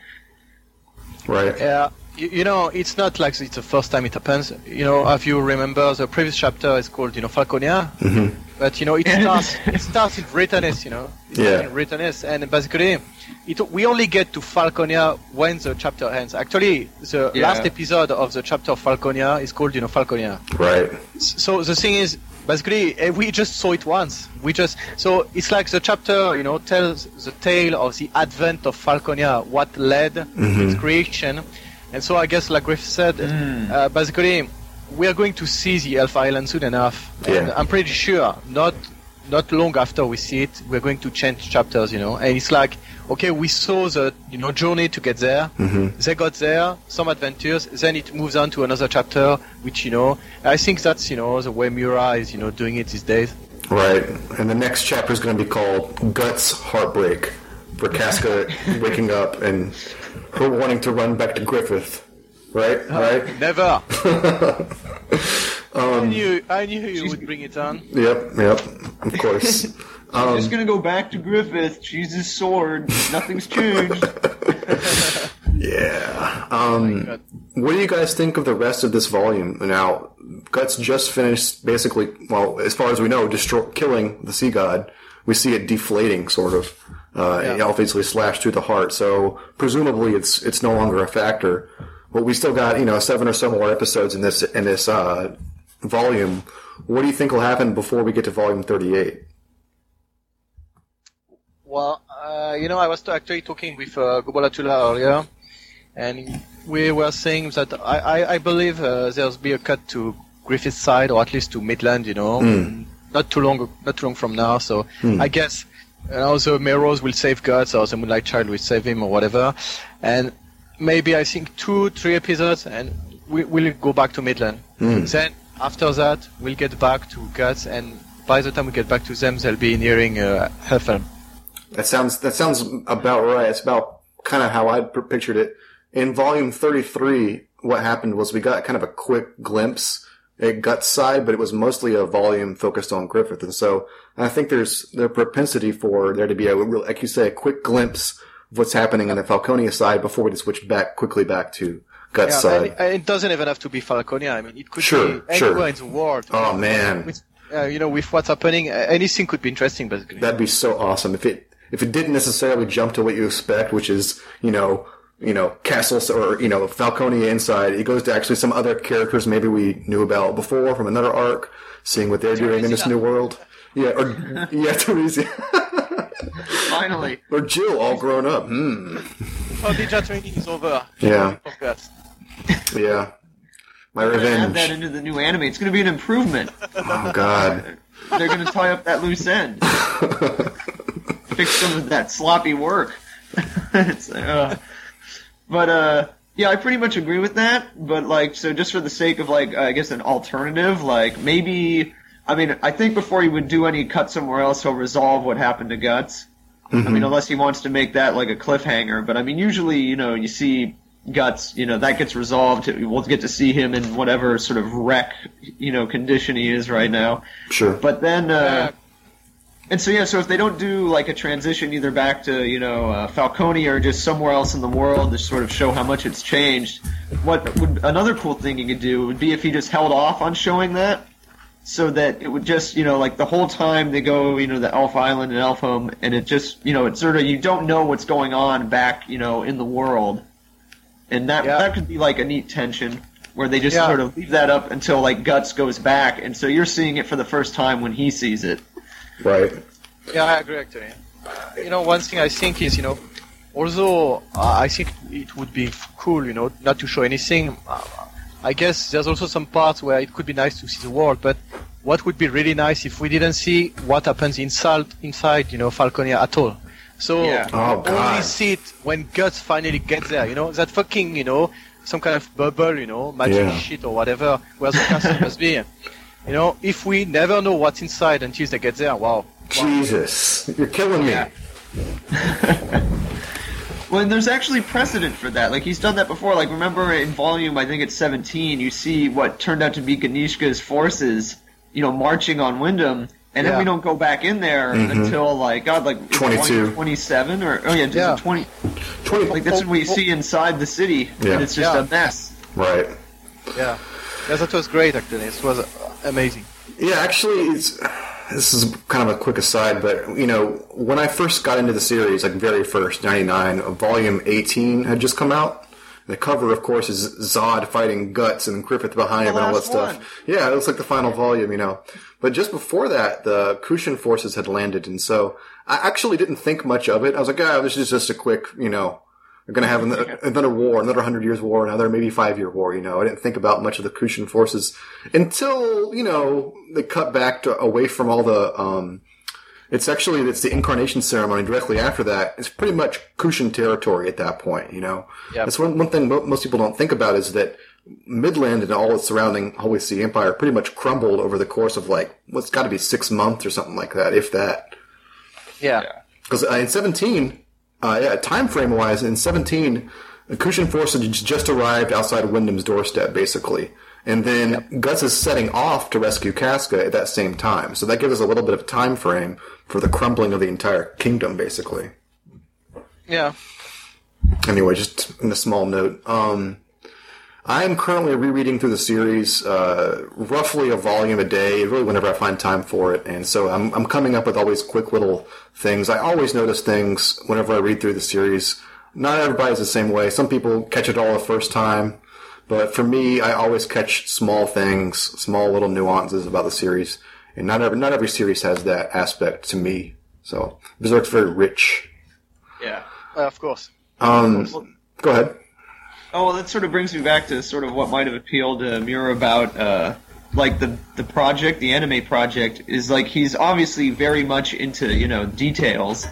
Right. Yeah, you, you know, it's not like it's the first time it happens. You know, if you remember, the previous chapter is called, you know, Falconia. Mhm. But you know, it starts it starts in Vritannis, you know, it starts Yeah. in Vritannis, and basically, it we only get to Falconia when the chapter ends. Actually, the Yeah. last episode of the chapter of Falconia is called, you know, Falconia. Right. So the thing is, basically, eh, we just saw it once. We just so it's like the chapter, you know, tells the tale of the advent of Falconia, what led Mm-hmm. its creation, and so I guess, like Griff said, uh, basically, we are going to see the Elf Island soon enough. And Yeah. I'm pretty sure, not not long after we see it, we're going to change chapters, you know. And it's like, okay, we saw the, you know, journey to get there. Mm-hmm. They got there, some adventures, then it moves on to another chapter, which, you know, I think that's, you know, the way Miura is, you know, doing it these days. Right. And the next chapter is going to be called Guts Heartbreak, for Casca [laughs] waking up and her wanting to run back to Griffith. Right? Right? Never. [laughs] I knew, I knew you would bring it on. Yep, yep. Of course. [laughs] I'm just gonna go back to Griffith. She's his sword. Nothing's changed. [laughs] Yeah. Um, God. what do you guys think of the rest of this volume? Now, Guts just finished basically, well, as far as we know, destroy, killing the sea god. We see it deflating, sort of. Uh, Yeah. It obviously slashed through the heart, so presumably it's it's no longer a factor. But we still got you know seven or so more episodes in this in this uh, volume. What do you think will happen before we get to volume thirty-eight? Well, uh, you know, I was actually talking with uh, Gobolatula earlier, and we were saying that I, I, I believe uh, there'll be a cut to Griffith's side, or at least to Midland, you know, not too long, not too long from now. So I guess you know, the merrows will save Guts, or the Moonlight Child will save him, or whatever, and maybe I think two, three episodes, and we, we'll go back to Midland. Then after that, we'll get back to Guts, and by the time we get back to them, they'll be nearing uh. That sounds that sounds about right. It's about kind of how I pictured it. In volume 33, what happened was we got kind of a quick glimpse at Guts side, but it was mostly a volume focused on Griffith. And so I think there's the propensity for there to be a, real- like you say, a quick glimpse of what's happening on the Falconia side before we switch back quickly back to Guts Yeah, side. and it, doesn't even have to be Falconia. I mean, it could Sure, be sure. anywhere in the world. Oh, man. With, uh, you know, with what's happening, anything could be interesting, basically. That'd be so awesome if it if it didn't necessarily jump to what you expect, which is you know you know castles or you know Falconia inside. It goes to actually some other characters maybe we knew about before from another arc, seeing what they're doing in this new world. Yeah, or [laughs] yeah, Theresia Finally. or Jill all grown up. Hmm. oh, ninja training is over. Yeah. Oh, Yeah, my They're add revenge. that into the new anime. It's gonna be an improvement. Oh God. They're gonna tie up that loose end. [laughs] Fix some of that sloppy work. [laughs] It's, uh, but uh, yeah, I pretty much agree with that. But like, so just for the sake of like, I guess an alternative, like maybe. I mean, I think before he would do any cut somewhere else, he'll resolve what happened to Guts. I mean, unless he wants to make that like a cliffhanger. But I mean, usually, you know, you see Guts, you know, that gets resolved. We'll get to see him in whatever sort of wreck, you know, condition he is right now. Sure. But then, uh, Yeah. And so yeah, so if they don't do like a transition either back to you know uh, Falcone or just somewhere else in the world to sort of show how much it's changed, what would another cool thing you could do would be if he just held off on showing that, so that it would just you know like the whole time they go you know the Elf Island and Elfhelm and it just you know it's sort of you don't know what's going on back you know in the world, and that Yeah. that could be like a neat tension. Where they just Yeah. sort of leave that up until like Guts goes back, and so you're seeing it for the first time when he sees it. Right. Yeah, I agree actually. Uh, you know, one thing I think is, you know, although uh, I think it would be cool, you know, not to show anything, uh, I guess there's also some parts where it could be nice to see the world, but what would be really nice if we didn't see what happens inside, inside, you know, Falconia at all. So Yeah. Oh, only see it when Guts finally gets there, you know, that fucking, you know, some kind of bubble, you know, magic Yeah. shit or whatever, where the castle must be. [laughs] You know, if we never know what's inside until they get there, wow. Jesus, you're killing me. Yeah. [laughs] Well, and there's actually precedent for that. Like he's done that before. Like remember in volume, I think it's 17. You see what turned out to be Ganishka's forces, you know, marching on Wyndham, and then we don't go back in there mm-hmm. until like God, like 22. 27 or oh yeah, just Yeah. 20. Twenty. Like that's oh, when we oh. see inside the city, Yeah. and it's just Yeah. a mess. Right. Yeah. Yeah, that was great actually. It was amazing. Yeah, actually, it's, this is kind of a quick aside, but you know, when I first got into the series, like very first, '99, Volume 18 had just come out. The cover, of course, is Zod fighting Guts and Griffith behind him and all that stuff. one. Yeah, it looks like the final volume, you know. But just before that, the Kushan forces had landed, and so I actually didn't think much of it. I was like, ah, this is just a quick, you know, we're going to have another, another war, another hundred years war, another maybe five year war. You know, I didn't think about much of the Kushan forces until you know they cut back to away from all the um, It's actually it's the incarnation ceremony directly after that. It's pretty much Kushan territory at that point. You know, Yep. that's one one thing mo- most people don't think about is that Midland and all its surrounding Holy See Empire pretty much crumbled over the course of like what's got to be six months or something like that, if that. Yeah. Because uh, in 17, uh, yeah, time frame wise, in 17, the Kushan forces j- just arrived outside Wyndham's doorstep, basically. And then Guts is setting off to rescue Casca at that same time. So that gives us a little bit of time frame for the crumbling of the entire kingdom, basically. Yeah. Anyway, just in a small note. Um, I am currently rereading through the series, uh, roughly a volume a day, really whenever I find time for it. And so I'm, I'm coming up with always quick little things. I always notice things whenever I read through the series. Not everybody's the same way. Some people catch it all the first time. But for me, I always catch small things, small little nuances about the series. And not every, not every series has that aspect to me. So Berserk's very rich. Yeah. Uh, of course. Um, go ahead. Oh well, that sort of brings me back to sort of what might have appealed to Miura about uh, like the the project, the anime project, is like he's obviously very much into you know details,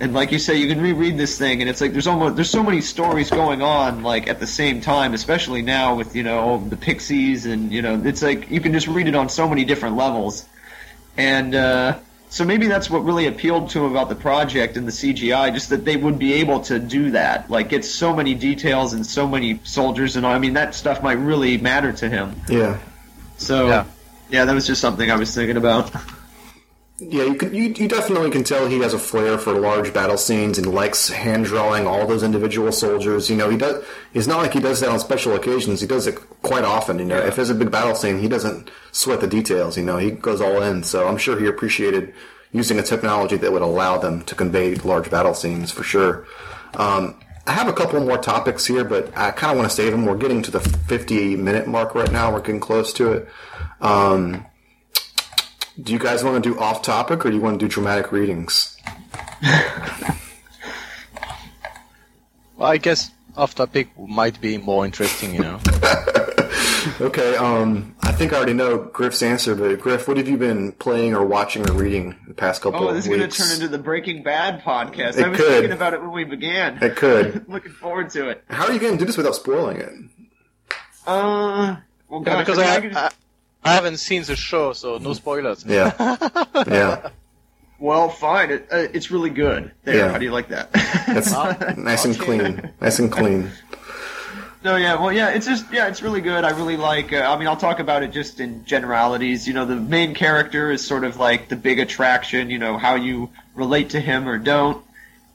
and like you say, you can reread this thing, and it's like there's almost there's so many stories going on like at the same time, especially now with you know the Pixies, and you know it's like you can just read it on so many different levels, and. uh so maybe that's what really appealed to him about the project and the CGI, just that they would be able to do that, like get so many details and so many soldiers and all. I mean, that stuff might really matter to him. Yeah. So, Yeah. yeah, that was just something I was thinking about. [laughs] Yeah, you can you, you definitely can tell he has a flair for large battle scenes and likes hand drawing all those individual soldiers. You know, he does. It's not like he does that on special occasions. He does it quite often. You know, if there's a big battle scene, he doesn't sweat the details. You know, he goes all in. So I'm sure he appreciated using a technology that would allow them to convey large battle scenes for sure. Um, I have a couple more topics here, but I kind of want to save them. We're getting to the 50 minute mark right now. We're getting close to it. Um, do you guys want to do off topic or do you want to do dramatic readings? Well, I guess off topic might be more interesting, you know. [laughs] Okay, um, I think I already know Griff's answer, but Griff, what have you been playing or watching or reading the past couple Oh, of this is going to turn into the Breaking Bad podcast. It I was could. thinking about it when we began. It could. [laughs] Looking forward to it. How are you going to do this without spoiling it? Uh, well, Yeah, because I, mean, I, I could- I, I haven't seen the show, so no spoilers. Yeah. [laughs] yeah. well, fine. It, uh, it's really good. There, Yeah. how do you like that? That's [laughs] nice and clean. Nice and clean. No, yeah, well, yeah, it's just, yeah, it's really good. I really like, uh, I mean, I'll talk about it just in generalities. You know, the main character is sort of like the big attraction, you know, how you relate to him or don't.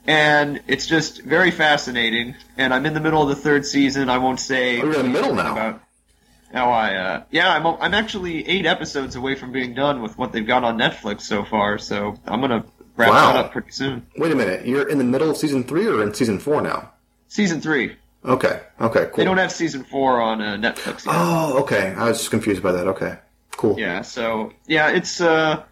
And it's just very fascinating. And I'm in the middle of the third season. I won't say. Oh, you're in the middle now. About how I, uh, yeah, I'm, I'm actually eight episodes away from being done with what they've got on Netflix so far. So I'm going to wrap Wow. that up pretty soon. Wait a minute. You're in the middle of season three or in season four now? Season three. Okay. Okay, cool. They don't have season four on uh, Netflix yet. Oh, okay. I was just confused by that. Okay. Cool. Yeah, so yeah, it's uh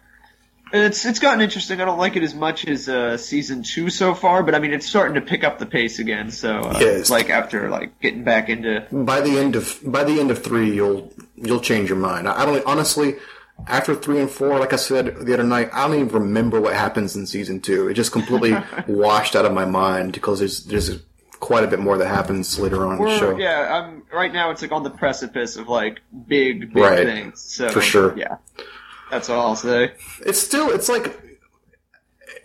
it's it's gotten interesting. I don't like it as much as uh season 2 so far, but I mean it's starting to pick up the pace again. So uh, Yes. like after like getting back into by the end of by the end of three, you'll you'll change your mind. I don't honestly. After three and four, like I said the other night, I don't even remember what happens in season two. It just completely [laughs] washed out of my mind because there's there's quite a bit more that happens later on in the show. yeah, I'm right now it's like on the precipice of like big big Right. things. So For sure. Yeah. That's all I'll say. It's still it's like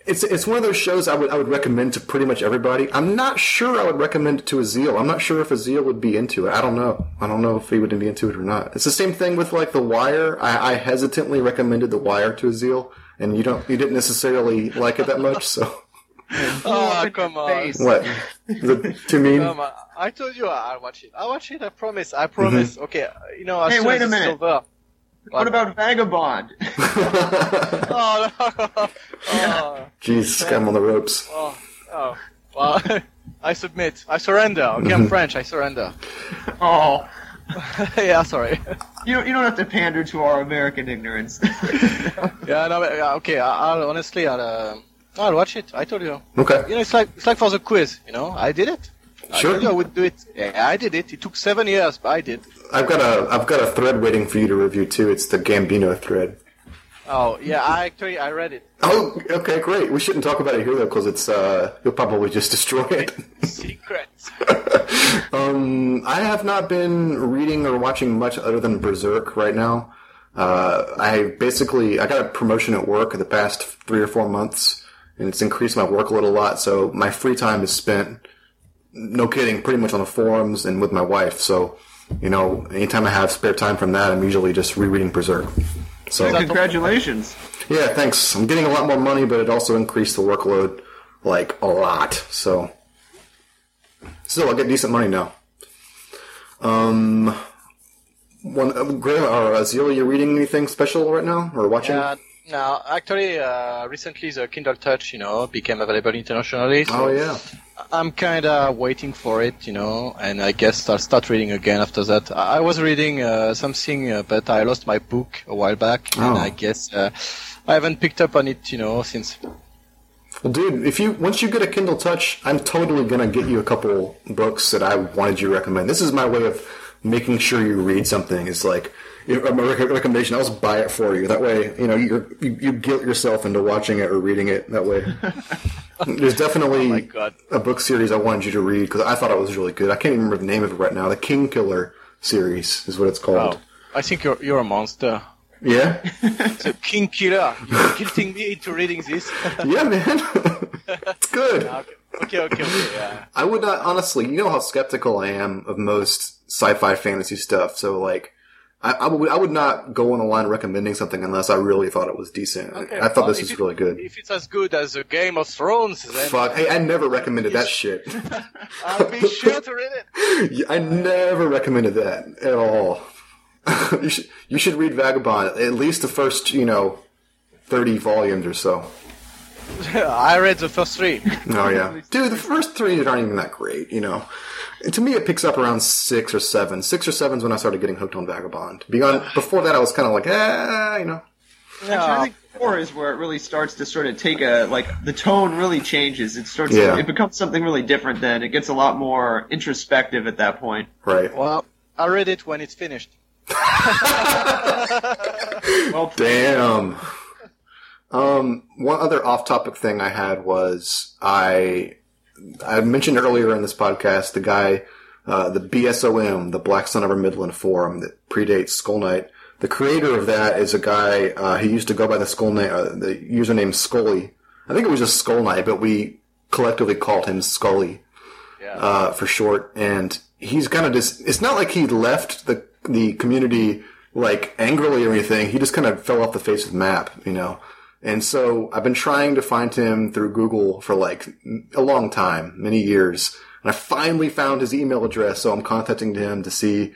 it's it's one of those shows I would I would recommend to pretty much everybody. I'm not sure I would recommend it to Aazealh. I'm not sure if Aazealh would be into it. I don't know. I don't know if he would be into it or not. It's the same thing with like The Wire. I, I hesitantly recommended The Wire to Aazealh, and you don't you didn't necessarily like it that much. So [laughs] Oh, in come on. face. what? Is it too mean? Come. I told you I'll watch it. I'll watch it, I promise. I promise. Mm-hmm. Okay, you know, as Hey, wait a it's minute. What about Vagabond? [laughs] [laughs] Oh, no. [laughs] oh, Jeez, him on the ropes. oh, oh. Well, I submit. I surrender. Okay. I'm French. I surrender. oh, yeah, sorry. you don't, you don't have to pander to our American ignorance. Yeah, no, okay. I, I'll honestly, I'll, uh, I'll watch it. I told you. Okay. You know, it's like it's like for the quiz. You know, I did it. I Sure. you I would do it. Yeah, I did it. It took seven years, but I did. I've got a I've got a thread waiting for you to review too. It's the Gambino thread. Oh yeah, I actually I read it. Oh, okay, great. We shouldn't talk about it here though, because it's uh, you'll probably just destroy it. [laughs] Secrets. [laughs] um, I have not been reading or watching much other than Berserk right now. Uh, I basically I got a promotion at work in the past three or four months, and it's increased my workload a little lot. So my free time is spent, no kidding, pretty much on the forums and with my wife. So, you know, anytime I have spare time from that, I'm usually just rereading Berserk. So Congratulations. yeah, thanks. I'm getting a lot more money, but it also increased the workload like a lot. So still, I get decent money now. Um, one, uh, Graham or Aazealh, you reading anything special right now or watching? Yeah. No, actually, uh, recently the Kindle Touch, you know, became available internationally. So Oh yeah. I'm kind of waiting for it, you know, and I guess I'll start reading again after that. I was reading uh, something, uh, but I lost my book a while back, and Oh. I guess uh, I haven't picked up on it, you know, since. Well, dude, if you once you get a Kindle Touch, I'm totally gonna get you a couple books that I wanted you to recommend. This is my way of making sure you read something. It's like a recommendation. I'll just buy it for you. That way, you know, you're, you you guilt yourself into watching it or reading it. That way, [laughs] there's definitely oh God. a book series I wanted you to read because I thought it was really good. I can't even remember the name of it right now. The King Killer series is what it's called. Oh, I think you're you're a monster. Yeah, [laughs] The King Killer. You're guilting me into reading this. [laughs] yeah, man, it's good. okay, okay, okay. Yeah. I would not honestly. You know how skeptical I am of most sci-fi fantasy stuff. So like, I, I would I would not go on the line recommending something unless I really thought it was decent. Okay, I thought well, this was it- really good. If it's as good as a Game of Thrones, then Fuck, hey, I never recommended that shit. [laughs] I'll be sure to read it. [laughs] I never recommended that at all. [laughs] you should you should read Vagabond at least the first you know thirty volumes or so. [laughs] I read the first three. Oh yeah, dude, the first three aren't even that great. You know, to me it picks up around six or seven. Six or seven's when I started getting hooked on Vagabond. Beyond before that, I was kind of like, eh, you know. Actually, I think four is where it really starts to sort of take a like the tone really changes. It starts Yeah. to, it becomes something really different. Then it gets a lot more introspective at that point. Right. Well, I read it when it's finished. [laughs] Well, Damn. Um, one other off-topic thing I had was I I mentioned earlier in this podcast the guy, uh, the BSOM, the Black Sun Over Midland forum that predates Skull Knight. The creator of that is a guy. Uh, he used to go by the Skull Knight, uh, the username Scully. I think it was just Skull Knight, but we collectively called him Scully Yeah. uh, for short. And he's kind of just, it's not like he left the, the community like angrily or anything. He just kind of fell off the face of the map, you know? And so I've been trying to find him through Google for like a long time, many years. And I finally found his email address, so I'm contacting him to see.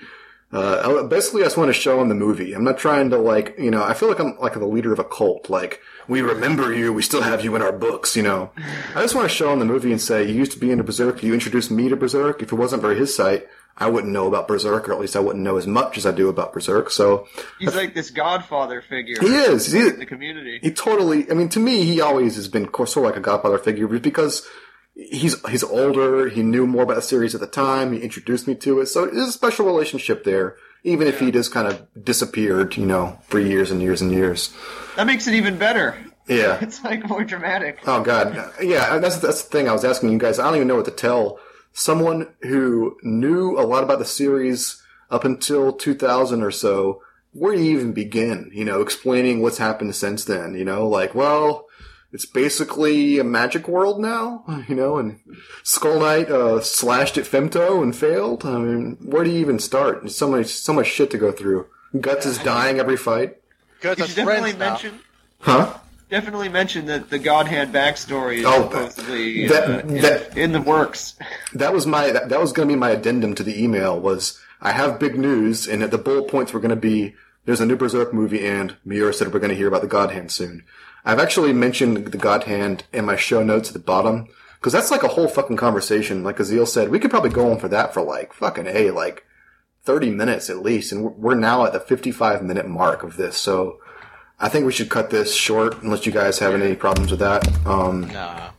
Uh, basically, I just want to show him the movie. I'm not trying to like, you know, I feel like I'm like the leader of a cult. Like, we remember you, we still have you in our books, you know. I just want to show him the movie and say, you used to be into Berserk, you introduced me to Berserk. If it wasn't for his site, I wouldn't know about Berserk, or at least I wouldn't know as much as I do about Berserk. So he's like this godfather figure. he is. He, in the community. he totally. I mean, to me, he always has been sort of like a godfather figure, because he's he's older, he knew more about the series at the time. He introduced me to it, so it is a special relationship there. Even if he just kind of disappeared, you know, for years and years and years. That makes it even better. Yeah. [laughs] It's like more dramatic. Oh God, yeah. That's that's the thing I was asking you guys. I don't even know what to tell someone who knew a lot about the series up until 2000 or so. Where do you even begin? You know, explaining what's happened since then. You know, like, well, it's basically a magic world now. [laughs] You know, and Skull Knight uh, slashed at Femto and failed. I mean, where do you even start? There's so much so much shit to go through. Guts is dying every fight. Guts, You as should definitely friends now. mention Huh? Definitely mention that the God Hand backstory is Oh, supposedly that- uh, in, that- in the works. [laughs] that was my that, that was going to be my addendum to the email was I have big news and at the bullet points were going to be there's a new Berserk movie and Miura said we're going to hear about the God Hand soon. I've actually mentioned the God Hand in my show notes at the bottom because that's like a whole fucking conversation. Like Aazealh said, we could probably go on for that for like fucking a like 30 minutes at least, and we're- we're now at the 55 minute mark of this. So I think we should cut this short unless you guys have any problems with that. Um, Nah.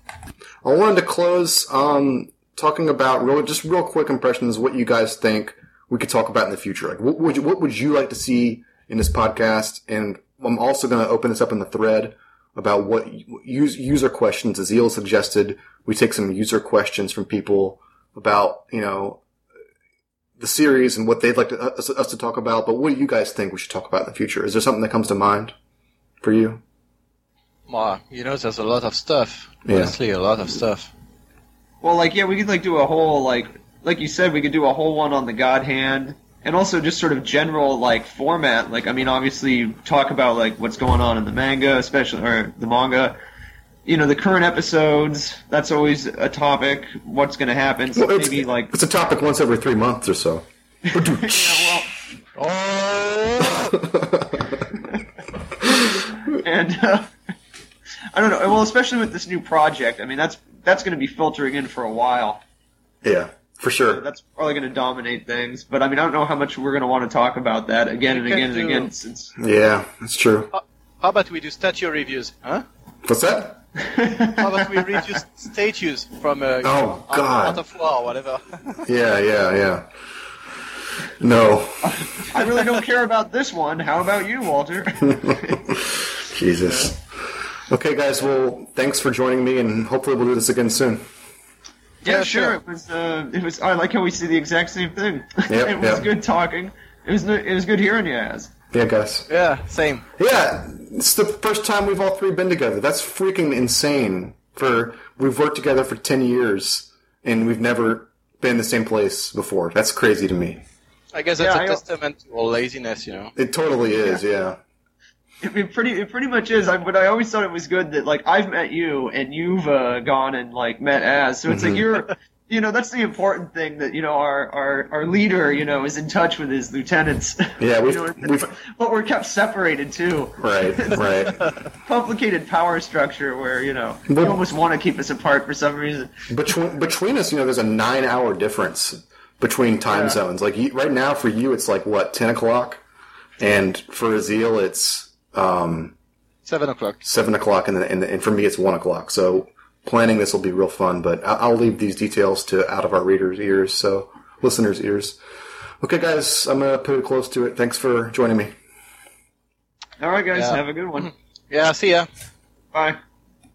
I wanted to close um, talking about real, just real quick impressions. What you guys think we could talk about in the future? Like, what would you, what would you like to see in this podcast, and I'm also going to open this up in the thread about what use, user questions Aazealh suggested. We take some user questions from people about, you know, the series and what they'd like to, us, us to talk about. But what do you guys think we should talk about in the future? Is there something that comes to mind for you? Well, you know, there's a lot of stuff. Yeah. Honestly, a lot of stuff. Well, like yeah, we could like do a whole like like you said, we could do a whole one on the God Hand, and also just sort of general like format. Like I mean, obviously talk about like what's going on in the manga, especially or the manga. You know, the current episodes. That's always a topic. What's going to happen? So Well, it's, maybe like it's a topic once every three months or so. [laughs] yeah, well, [laughs] [laughs] and uh, [laughs] I don't know. Well, especially with this new project. I mean, that's that's going to be filtering in for a while. yeah, for sure. That's probably going to dominate things. But I mean, I don't know how much we're going to want to talk about that again and again can and again. Since Yeah, that's true. How about we do statue reviews, huh? What's that? [laughs] How about we review statues from uh, Oh, Art- God. Art of War whatever? [laughs] Yeah, yeah, yeah. No. I really don't care about this one. How about you, Walter? Jesus. Okay, guys. Well, thanks for joining me, and hopefully we'll do this again soon. yeah, Yeah, sure. sure. It was. Uh, it was. I like how we see the exact same thing. Yep, [laughs] it was yep. good talking. It was. It was good hearing you, as. Yeah, guys. yeah, same. Yeah, it's the first time we've all three been together. That's freaking insane. For we've worked together for ten years, and we've never been in the same place before. That's crazy to me. I guess that's Yeah, a I- testament to our laziness, you know. It totally is. Yeah. It, it pretty. It pretty much is. I, but I always thought it was good that like I've met you and you've uh, gone and like met as. So it's Mm-hmm. like you're. You know that's the important thing that you know our, our, our leader you know is in touch with his lieutenants. [laughs] Yeah, we've- You know, we've- but we're kept separated too. Right. Right. [laughs] Complicated power structure where you know But- you almost want to keep us apart for some reason. between between us, you know, there's a nine hour difference between time Yeah. zones. Like right now, for you, it's like what ten o'clock, and for Aazealh, it's um, Seven o'clock. seven o'clock, and, then and, and for me, it's one o'clock. So planning this will be real fun. But I- I'll leave these details to out of our readers' ears, so listeners' ears. Okay, guys, I'm gonna put it close to it. Thanks for joining me. All right, guys, Yeah. have a good one. [laughs] Yeah, see ya. Bye.